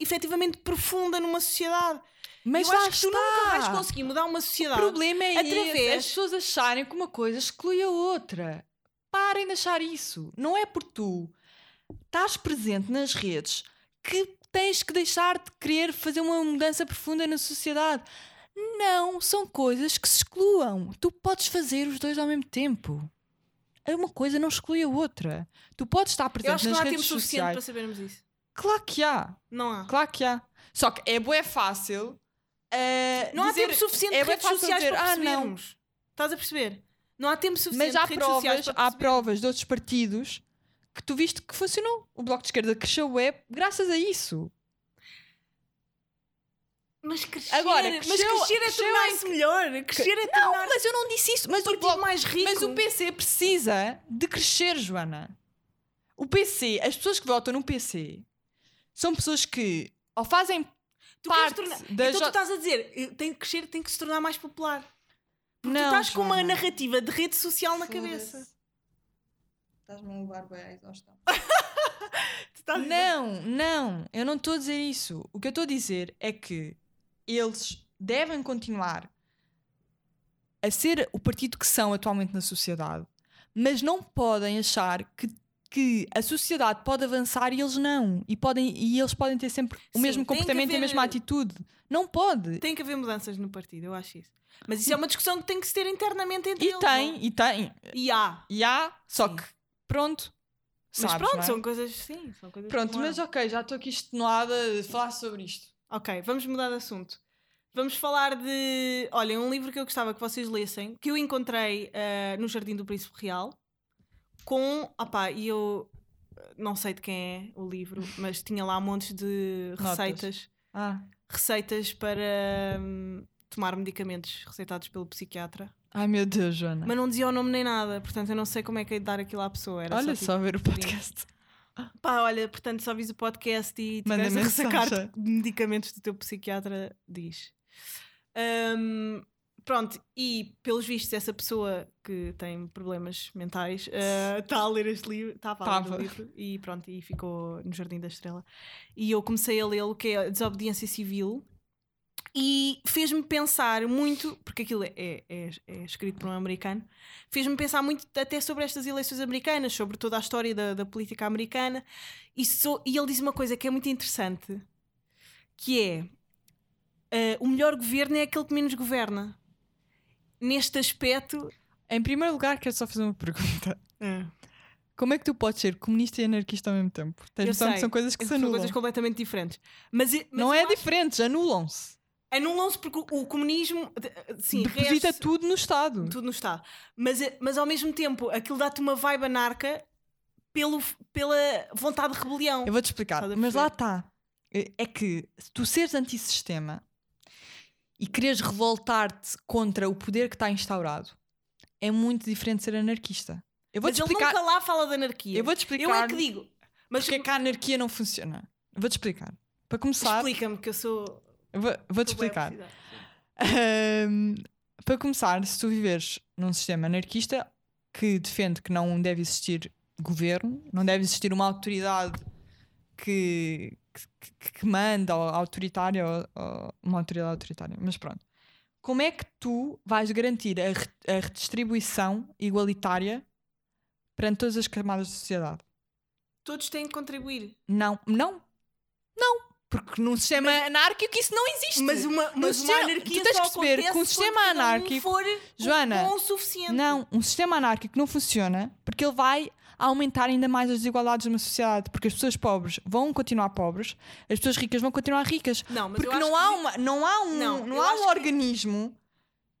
Speaker 2: efetivamente profunda numa sociedade.
Speaker 3: Mas
Speaker 2: eu acho que tu
Speaker 3: está.
Speaker 2: nunca vais conseguir mudar uma
Speaker 3: O
Speaker 2: sociedade.
Speaker 3: problema é
Speaker 2: através-
Speaker 3: esse, as pessoas acharem que uma coisa exclui a outra. Parem de achar isso. Não é por tu estás presente nas redes que tens que deixar de querer fazer uma mudança profunda na sociedade. Não, são coisas que se excluam. Tu podes fazer os dois ao mesmo tempo. Uma coisa não exclui a outra. Tu podes estar
Speaker 2: Eu
Speaker 3: presente
Speaker 2: acho que
Speaker 3: nas
Speaker 2: não há tempo
Speaker 3: redes
Speaker 2: suficiente
Speaker 3: sociais.
Speaker 2: para sabermos isso.
Speaker 3: Claro que há.
Speaker 2: Não há.
Speaker 3: Claro que há. Só que é bué fácil. eh,
Speaker 2: Não há
Speaker 3: dizer-
Speaker 2: tempo suficiente
Speaker 3: é
Speaker 2: de redes sociais
Speaker 3: dizer,
Speaker 2: para
Speaker 3: "Ah, não."
Speaker 2: Estás a perceber? Não há tempo suficiente
Speaker 3: Mas há provas, há provas de outros partidos que tu viste que funcionou. O Bloco de Esquerda cresceu web graças a isso.
Speaker 2: Mas crescer,
Speaker 3: Agora,
Speaker 2: mas
Speaker 3: cresceu-
Speaker 2: crescer é tornar-se melhor. Crescer é
Speaker 3: Não, mas eu não disse isso. Mas o, Bloco,
Speaker 2: mais rico.
Speaker 3: mas o PC precisa de crescer, Joana. O PC, as pessoas que votam no PC são pessoas que ou fazem
Speaker 2: tu queres
Speaker 3: parte
Speaker 2: tornar...
Speaker 3: da
Speaker 2: Então tu estás a dizer, tem que crescer, tem que se tornar mais popular. Porque
Speaker 3: Não,
Speaker 2: tu estás com uma
Speaker 3: Joana.
Speaker 2: narrativa de rede social na cabeça.
Speaker 3: Estás-me a levar bem à exaustão. Não, não, eu não estou a dizer isso. O que eu estou a dizer é que eles devem continuar a ser o partido que são atualmente na sociedade, mas não podem achar que, que a sociedade pode avançar e eles não. E, podem, e eles podem ter sempre o
Speaker 2: Sim,
Speaker 3: mesmo comportamento e a
Speaker 2: haver-
Speaker 3: mesma atitude. Não pode.
Speaker 2: Tem que haver mudanças no partido, eu acho isso. Mas isso é uma discussão que tem que se ter internamente entre
Speaker 3: E
Speaker 2: eles.
Speaker 3: tem,
Speaker 2: não?
Speaker 3: e tem.
Speaker 2: E há.
Speaker 3: E há, só
Speaker 2: Sim.
Speaker 3: que pronto.
Speaker 2: Mas
Speaker 3: sabes,
Speaker 2: pronto,
Speaker 3: é?
Speaker 2: são coisas. Sim, são coisas
Speaker 3: Pronto, mas ok, já estou aqui extenuada de falar sobre isto.
Speaker 2: Ok, vamos mudar de assunto. Vamos falar de. Olha, um livro que eu gostava que vocês lessem, que eu encontrei eh, no Jardim do Príncipe Real, com. Opá, e eu não sei de quem é o livro, mas tinha lá montes de
Speaker 3: Notas.
Speaker 2: receitas.
Speaker 3: Ah.
Speaker 2: Receitas para hum, tomar medicamentos receitados pelo psiquiatra.
Speaker 3: Ai meu Deus, Joana.
Speaker 2: Mas não dizia o nome nem nada, portanto eu não sei como é que é de dar aquilo à pessoa. Era
Speaker 3: Olha
Speaker 2: só,
Speaker 3: só,
Speaker 2: tipo,
Speaker 3: ver o podcast.
Speaker 2: Pá, olha, portanto, só vis o podcast e tiveres a ressacar medicamentos do teu psiquiatra, diz. Hum, pronto, e pelos vistos, essa pessoa que tem problemas mentais está a ler este livro, estava a ler o livro e pronto, e ficou no Jardim da Estrela. E eu comecei a lê-lo, que é a Desobediência Civil, e fez-me pensar muito, porque aquilo é, é, é- escrito por um americano, fez-me pensar muito até sobre estas eleições americanas, sobre toda a história da, da política americana. E, sou- e ele diz uma coisa que é muito interessante, que é eh, o melhor governo é aquele que menos governa. Neste aspecto,
Speaker 3: Em primeiro lugar, quero só fazer uma pergunta. Como é que tu podes ser comunista e anarquista ao mesmo tempo? Tens
Speaker 2: Eu
Speaker 3: noção que são coisas que se
Speaker 2: São
Speaker 3: anulam.
Speaker 2: coisas completamente diferentes. Mas, mas
Speaker 3: Não é
Speaker 2: acho-
Speaker 3: diferentes, anulam-se.
Speaker 2: Anulam-se porque o, comunismo sim,
Speaker 3: Deposita tudo no Estado.
Speaker 2: tudo no Estado. Mas, mas ao mesmo tempo aquilo dá-te uma vibe anarca pelo, pela vontade de rebelião.
Speaker 3: Eu vou-te explicar. Mas lá está. É que se tu seres antissistema e quereres revoltar-te contra o poder que está instaurado, é muito diferente de ser anarquista. Eu
Speaker 2: mas
Speaker 3: vou-te
Speaker 2: ele
Speaker 3: explicar.
Speaker 2: nunca lá fala de anarquia.
Speaker 3: Eu vou-te
Speaker 2: Eu
Speaker 3: explicar
Speaker 2: é que digo. Mas
Speaker 3: porque é que a anarquia não funciona. Eu Vou-te explicar. Para começar,
Speaker 2: explica-me que eu sou.
Speaker 3: eu vou-
Speaker 2: sou bué
Speaker 3: explicar. Ahm, para começar, se tu viveres num sistema anarquista que defende que não deve existir governo, não deve existir uma autoridade que, que, que manda, ou autoritária, ou, ou uma autoridade autoritária, mas pronto. Como é que tu vais garantir a, re- a redistribuição igualitária perante todas as camadas da sociedade?
Speaker 2: Todos têm que contribuir.
Speaker 3: Não, não, não. Porque num sistema anárquico isso não existe.
Speaker 2: Mas uma, mas uma
Speaker 3: sistema-
Speaker 2: anarquia
Speaker 3: tu tens
Speaker 2: só
Speaker 3: que perceber que um sistema
Speaker 2: um
Speaker 3: anárquico-
Speaker 2: for
Speaker 3: Joana,
Speaker 2: bom o suficiente.
Speaker 3: Não, um sistema anárquico não funciona porque ele vai aumentar ainda mais as desigualdades numa sociedade. Porque as pessoas pobres vão continuar pobres, as pessoas ricas vão continuar ricas.
Speaker 2: Não, mas
Speaker 3: Porque não
Speaker 2: que
Speaker 3: há, uma, não há um,
Speaker 2: Não,
Speaker 3: não, há um
Speaker 2: que-
Speaker 3: organismo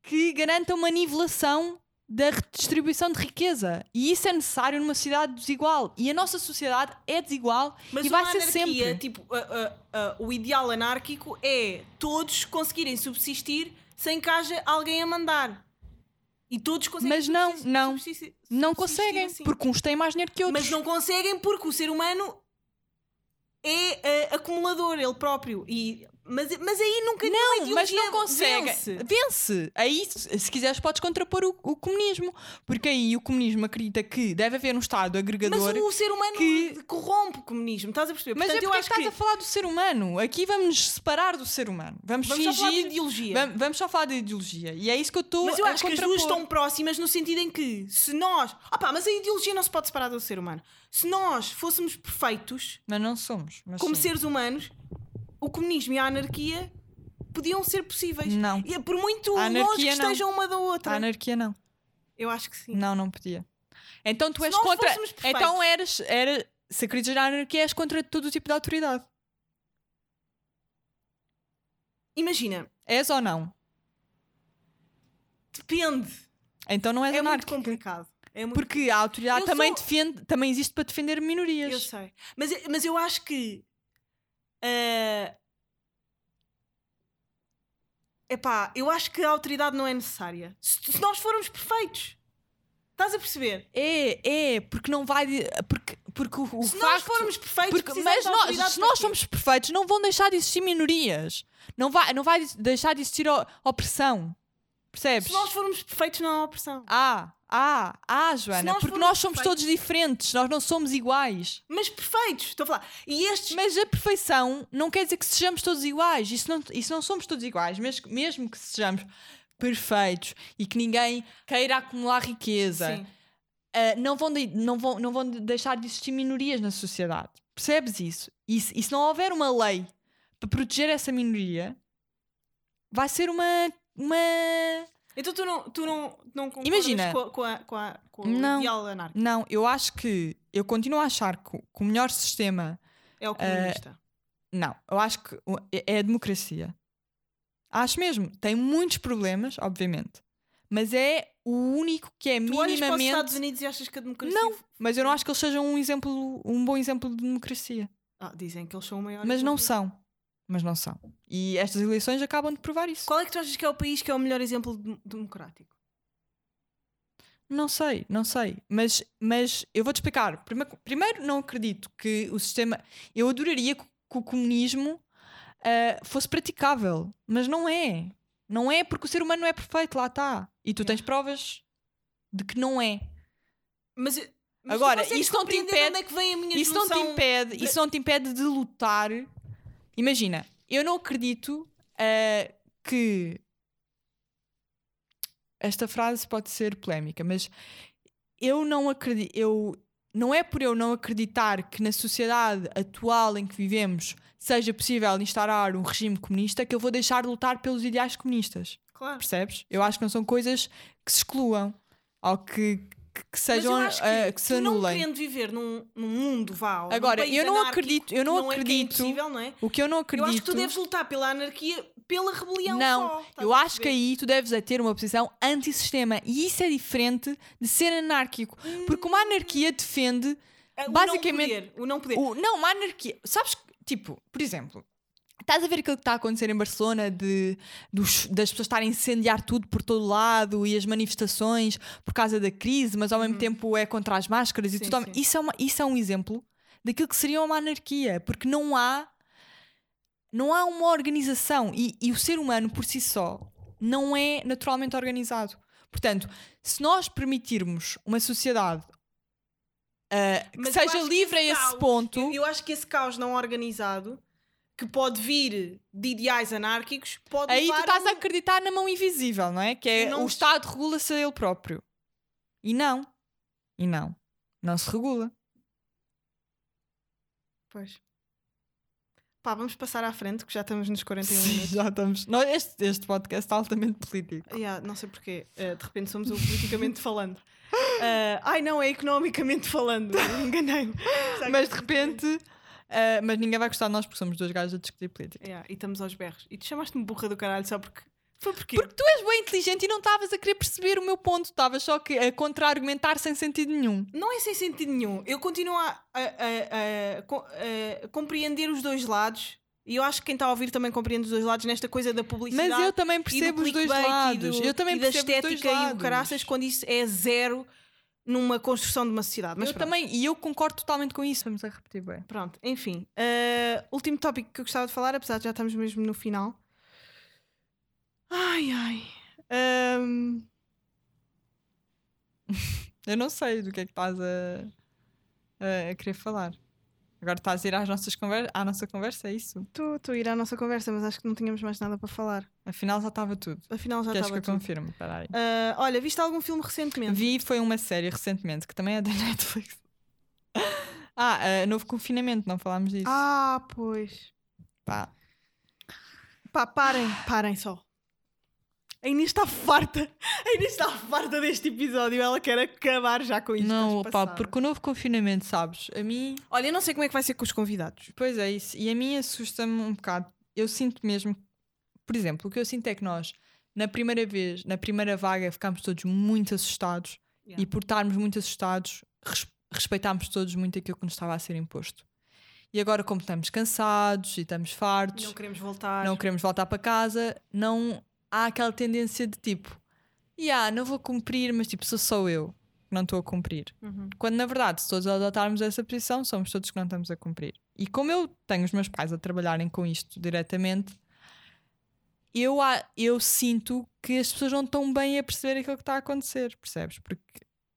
Speaker 3: que garanta uma nivelação da redistribuição de riqueza. E isso é necessário numa sociedade desigual. E a nossa sociedade é desigual
Speaker 2: Mas
Speaker 3: e vai ser
Speaker 2: anarquia,
Speaker 3: sempre.
Speaker 2: tipo, a- a- a- o ideal anárquico é todos conseguirem subsistir sem que haja alguém a mandar. E todos conseguem
Speaker 3: Mas não, não. Não conseguem,
Speaker 2: assim.
Speaker 3: porque uns têm mais dinheiro que outros.
Speaker 2: Mas não conseguem porque o ser humano é eh, acumulador, ele próprio. E, mas, mas aí nunca
Speaker 3: Não,
Speaker 2: nenhuma
Speaker 3: mas não consegue.
Speaker 2: vence.
Speaker 3: Vence. Aí, se se quiseres, podes contrapor o, o comunismo. Porque aí o comunismo acredita que deve haver um Estado
Speaker 2: Mas
Speaker 3: agregador.
Speaker 2: o ser humano
Speaker 3: que-
Speaker 2: corrompe o comunismo, estás a perceber?
Speaker 3: Mas
Speaker 2: Portanto,
Speaker 3: é
Speaker 2: eu acho
Speaker 3: estás
Speaker 2: que
Speaker 3: a falar do ser humano. Aqui vamos nos separar do ser humano. Vamos,
Speaker 2: vamos só falar de
Speaker 3: fingir.
Speaker 2: ideologia.
Speaker 3: Vam- Vamos só falar de ideologia. E é isso que eu estou
Speaker 2: Mas eu acho que as duas estão próximas no sentido em que se nós. Pá, mas a ideologia não se pode separar do ser humano. Se nós fôssemos perfeitos
Speaker 3: Mas não somos. Mas
Speaker 2: como
Speaker 3: sim.
Speaker 2: seres humanos, o comunismo e a anarquia podiam ser possíveis.
Speaker 3: Não.
Speaker 2: E é por muito longe
Speaker 3: anarquia
Speaker 2: que
Speaker 3: não.
Speaker 2: estejam uma da outra.
Speaker 3: A anarquia não.
Speaker 2: Eu acho que sim.
Speaker 3: Não, não podia. Então tu
Speaker 2: Se
Speaker 3: és contra. Então eras. Era, se acreditas na anarquia, és contra todo o tipo de autoridade.
Speaker 2: Imagina,
Speaker 3: És ou não?
Speaker 2: depende.
Speaker 3: Então não és
Speaker 2: É muito
Speaker 3: anárquico.
Speaker 2: complicado. É muito
Speaker 3: Porque a autoridade
Speaker 2: Eu
Speaker 3: também,
Speaker 2: sou-
Speaker 3: defende, também existe para defender minorias.
Speaker 2: Eu sei. Mas, mas eu acho que. Eh, epá, eu acho que a autoridade não é necessária. Se, se nós formos perfeitos. Estás a perceber?
Speaker 3: É, é, porque não vai. Porque, porque o, o
Speaker 2: se nós
Speaker 3: facto.
Speaker 2: formos perfeitos,
Speaker 3: porque, mas nós, se nós somos perfeitos, não vão deixar de existir minorias. Não vai, não vai deixar de existir opressão. Percebes?
Speaker 2: Se nós formos perfeitos, não há opressão.
Speaker 3: Ah, ah, ah, Joana,
Speaker 2: nós
Speaker 3: porque nós somos
Speaker 2: perfeitos-
Speaker 3: todos diferentes, nós não somos iguais.
Speaker 2: Mas perfeitos, estou a falar. E estes.
Speaker 3: Mas a perfeição não quer dizer que sejamos todos iguais. Isso não, isso não somos todos iguais, mas mesmo que sejamos perfeitos e que ninguém queira acumular riqueza, ah, não, vão de- não, vão, não vão de- deixar de existir minorias na sociedade. Percebes isso? E se, e se não houver uma lei para proteger essa minoria, vai ser uma. Uma...
Speaker 2: Então tu não, tu não, não concordas
Speaker 3: Imagina.
Speaker 2: com, com, a- com, a- com
Speaker 3: Não.
Speaker 2: o ideal anárquico.
Speaker 3: Não, eu acho que. Eu continuo a achar que, o- que o melhor sistema.
Speaker 2: É o comunista.
Speaker 3: Não, eu acho que é é a democracia. Acho mesmo. Tem muitos problemas, obviamente. Mas é o único que é
Speaker 2: tu olhas para os
Speaker 3: minimamente.
Speaker 2: Estados Unidos e achas que a democracia.
Speaker 3: Não, mas eu não acho que eles sejam um exemplo, um bom exemplo de democracia.
Speaker 2: Ah, dizem que eles são o maior.
Speaker 3: Mas não são. Mas não são. E estas eleições acabam de provar isso.
Speaker 2: Qual é que tu achas que é o país que é o melhor exemplo de- democrático?
Speaker 3: Não sei, não sei. Mas, mas eu vou-te explicar. Primeiro, primeiro, não acredito que o sistema. Eu adoraria que, que o comunismo ah, fosse praticável. Mas não é. Não é porque o ser humano não é perfeito, lá está. E tu tens provas de que não é.
Speaker 2: Mas, mas tu
Speaker 3: Agora,
Speaker 2: consegues
Speaker 3: isso não te
Speaker 2: compreender
Speaker 3: impede-
Speaker 2: de Onde é que vem a minha
Speaker 3: Isso não, te impede, isso não te impede de lutar. Imagina, eu não acredito ah, que. Esta frase pode ser polémica, mas eu não acredito. Eu, não é por eu não acreditar que na sociedade atual em que vivemos seja possível instaurar um regime comunista que eu vou deixar de lutar pelos ideais comunistas.
Speaker 2: Claro.
Speaker 3: Percebes? Eu acho que não são coisas que se excluam ou que, que, que sejam
Speaker 2: Mas eu acho que,
Speaker 3: ah, que se
Speaker 2: tu não
Speaker 3: anulem.
Speaker 2: querendo viver num, num mundo, vá, num
Speaker 3: Agora, eu não acredito- eu não
Speaker 2: que é que é
Speaker 3: acredito-
Speaker 2: impossível, não é?
Speaker 3: O que eu não acredito.
Speaker 2: Eu acho que tu deves lutar pela anarquia, pela rebelião
Speaker 3: Não,
Speaker 2: só,
Speaker 3: eu acho que aí tu deves é ter uma posição antissistema e isso é diferente de ser anárquico. Porque uma anarquia defende
Speaker 2: Ah, o
Speaker 3: basicamente-
Speaker 2: não poder, o não poder.
Speaker 3: o, não, uma anarquia. Sabes, tipo, por exemplo, estás a ver aquilo que está a acontecer em Barcelona de, dos- das pessoas estarem a incendiar tudo por todo lado e as manifestações por causa da crise, mas ao mesmo tempo é contra as máscaras e
Speaker 2: Sim,
Speaker 3: tudo. ao-
Speaker 2: sim.
Speaker 3: Isso, é uma, isso é um exemplo daquilo que seria uma anarquia, porque não há não há uma organização e, e o ser humano por si só não é naturalmente organizado. Portanto, se nós permitirmos uma sociedade ah, que
Speaker 2: Mas
Speaker 3: seja
Speaker 2: acho que
Speaker 3: livre a esse
Speaker 2: caos-
Speaker 3: ponto,
Speaker 2: Eu, eu acho que esse caos não organizado, que pode vir de ideais anárquicos, pode
Speaker 3: aí tu estás
Speaker 2: a
Speaker 3: acreditar na mão invisível, não é? Que é
Speaker 2: Não
Speaker 3: o
Speaker 2: se-
Speaker 3: Estado regula-se a ele próprio. E não. E não. Não se regula.
Speaker 2: Pois. Pá, vamos passar à frente, que já estamos nos 41
Speaker 3: Sim,
Speaker 2: minutos.
Speaker 3: já estamos. Não, este, este podcast está altamente político.
Speaker 2: Yeah, não sei porquê. Eh, de repente somos o politicamente falando. Eh, ai não, é economicamente falando. Enganei-me.
Speaker 3: Mas de repente. Ah, mas ninguém vai gostar de nós porque somos dois gajos a discutir política.
Speaker 2: Yeah, e estamos aos berros. E tu chamaste-me burra do caralho só porque. Foi porque.
Speaker 3: Porque tu és bem inteligente e não estavas a querer perceber o meu ponto. Estavas só que a contra-argumentar sem sentido nenhum.
Speaker 2: Não é sem sentido nenhum. Eu continuo a, a- a- a co- a compreender os dois lados. E eu acho que quem está a ouvir também compreende os dois lados nesta coisa da publicidade.
Speaker 3: Mas eu também
Speaker 2: e
Speaker 3: percebo os dois
Speaker 2: e
Speaker 3: lados.
Speaker 2: do-
Speaker 3: eu também
Speaker 2: e da
Speaker 3: percebo os dois
Speaker 2: estética e o
Speaker 3: lados.
Speaker 2: caraças quando isso é zero numa construção de uma sociedade. Mas
Speaker 3: eu
Speaker 2: pronto.
Speaker 3: também, e eu concordo totalmente com isso. Vamos a repetir bem.
Speaker 2: Pronto, enfim. Uh, último tópico que eu gostava de falar, apesar de já estamos mesmo no final. Ai, ai. Um,
Speaker 3: Eu não sei do que é que estás a, a, a querer falar. Agora estás a ir às nossas conver à nossa conversa, é isso?
Speaker 2: Estou a ir à nossa conversa, mas acho que não tínhamos mais nada para falar.
Speaker 3: Afinal já estava tudo.
Speaker 2: Afinal já
Speaker 3: Queres que
Speaker 2: estava
Speaker 3: eu
Speaker 2: tudo.
Speaker 3: confirme? Espera aí.
Speaker 2: Uh, olha, viste algum filme recentemente?
Speaker 3: Vi foi uma série recentemente que também é da Netflix. ah, uh, novo confinamento, não falámos disso.
Speaker 2: Ah, pois.
Speaker 3: Pá.
Speaker 2: Pá, parem, parem só. A Inês está farta. A Inês está farta deste episódio. Ela quer acabar já com isto.
Speaker 3: Não, pá,
Speaker 2: passada.
Speaker 3: porque o novo confinamento, sabes? A mim.
Speaker 2: Olha, eu não sei como é que vai ser com os convidados.
Speaker 3: Pois é, isso. E a mim assusta-me um bocado. Eu sinto mesmo. Por exemplo, o que eu sinto é que nós, na primeira vez, na primeira vaga, ficámos todos muito assustados.
Speaker 2: Yeah.
Speaker 3: E por estarmos muito assustados, res- respeitámos todos muito aquilo que nos estava a ser imposto. E agora, como estamos cansados e estamos fartos,
Speaker 2: Não queremos voltar.
Speaker 3: não queremos voltar para casa, não há aquela tendência de tipo, yeah, não vou cumprir, mas tipo, sou só eu que não estou a cumprir.
Speaker 2: Uhum.
Speaker 3: Quando na verdade, se todos adotarmos essa posição, somos todos que não estamos a cumprir. E como eu tenho os meus pais a trabalharem com isto diretamente, eu, eu sinto que as pessoas não estão bem a perceber aquilo que está a acontecer, percebes? Porque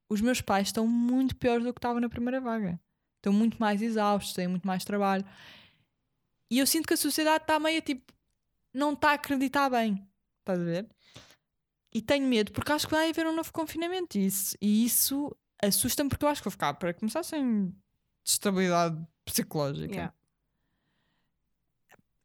Speaker 3: os meus pais estão muito piores do que estavam na primeira vaga. Estão muito mais exaustos, têm muito mais trabalho. E eu sinto que a sociedade está meio tipo, não está a acreditar bem. Estás a ver? E tenho medo porque acho que vai haver um novo confinamento. E isso, e isso assusta-me porque eu acho que vou ficar, para começar, sem estabilidade psicológica.
Speaker 2: Yeah.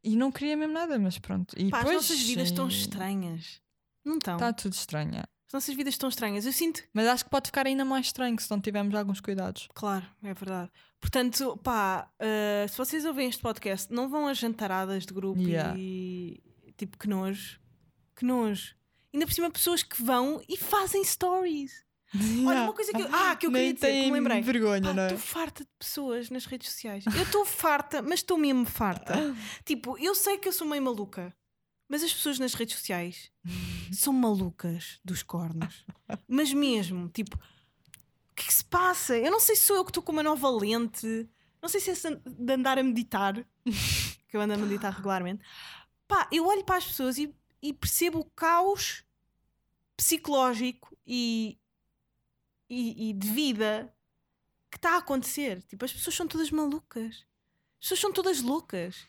Speaker 3: E não queria mesmo nada, mas pronto. E
Speaker 2: Pá, as
Speaker 3: depois,
Speaker 2: nossas vidas estão
Speaker 3: eh,
Speaker 2: estranhas. Não estão.
Speaker 3: Está tudo estranho. é.
Speaker 2: As nossas vidas estão estranhas. Eu sinto.
Speaker 3: Mas acho que pode ficar ainda mais estranho se não tivermos alguns cuidados.
Speaker 2: Claro, é verdade. Portanto, pá, uh, se vocês ouvem este podcast, não vão a jantaradas de grupo
Speaker 3: Yeah.
Speaker 2: e. Tipo, que nojo. Que nojo. Ainda por cima, pessoas que vão e fazem stories. Olha, uma coisa que eu, ah, que eu queria dizer, que me lembrei.
Speaker 3: vergonha,
Speaker 2: Pá,
Speaker 3: não é?
Speaker 2: Estou farta de pessoas nas redes sociais. Eu estou farta, mas estou mesmo farta. tipo, eu sei que eu sou meio maluca, mas as pessoas nas redes sociais são malucas dos cornos. Mas mesmo, tipo, o que é que se passa? Eu não sei se sou eu que estou com uma nova lente, não sei se é de andar a meditar, que eu ando a meditar regularmente. Pá, eu olho para as pessoas e, e percebo o caos psicológico e, e, e de vida que está a acontecer. Tipo, as pessoas são todas malucas. As pessoas são todas loucas.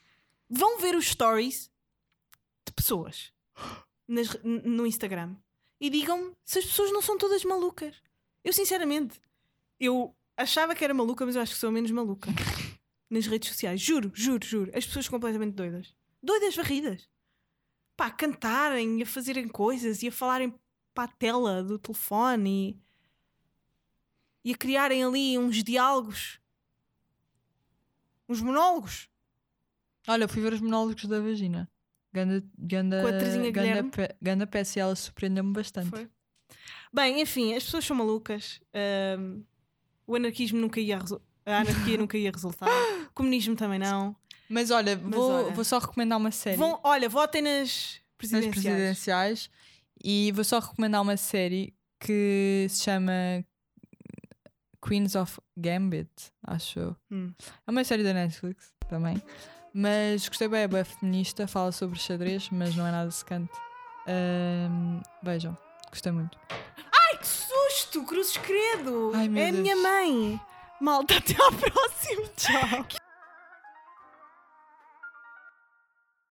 Speaker 2: Vão ver os stories de pessoas nas no Instagram e digam-me se as pessoas não são todas malucas. Eu, sinceramente, eu achava que era maluca, mas eu acho que sou menos maluca nas redes sociais. Juro, juro, juro. As pessoas completamente doidas. Doidas varridas. Pá, a cantarem e a fazerem coisas e a falarem para a tela do telefone. e a criarem ali uns diálogos, uns monólogos.
Speaker 3: Olha, fui ver os monólogos da vagina. Ganda, ganda,
Speaker 2: Com a Terezinha
Speaker 3: ganda, pe- ganda peça e ela surpreendeu-me bastante.
Speaker 2: Foi. Bem, enfim, as pessoas são malucas. Ahm, o anarquismo nunca ia a anarquia nunca ia resultar. O comunismo também não.
Speaker 3: Mas olha, vou,
Speaker 2: olha.
Speaker 3: vou só recomendar uma série
Speaker 2: Vão, olha, votem nas
Speaker 3: nas
Speaker 2: presidenciais.
Speaker 3: presidenciais e vou só recomendar uma série que se chama Queens of Gambit, acho.
Speaker 2: Hum.
Speaker 3: É uma série da Netflix também. Mas gostei bem, é bem feminista, fala sobre xadrez, mas não é nada secante. Ahm, vejam, gostei muito.
Speaker 2: Ai, que susto! Cruzes credo!
Speaker 3: Ai,
Speaker 2: é a minha mãe! Malta, até à próxima! Tchau!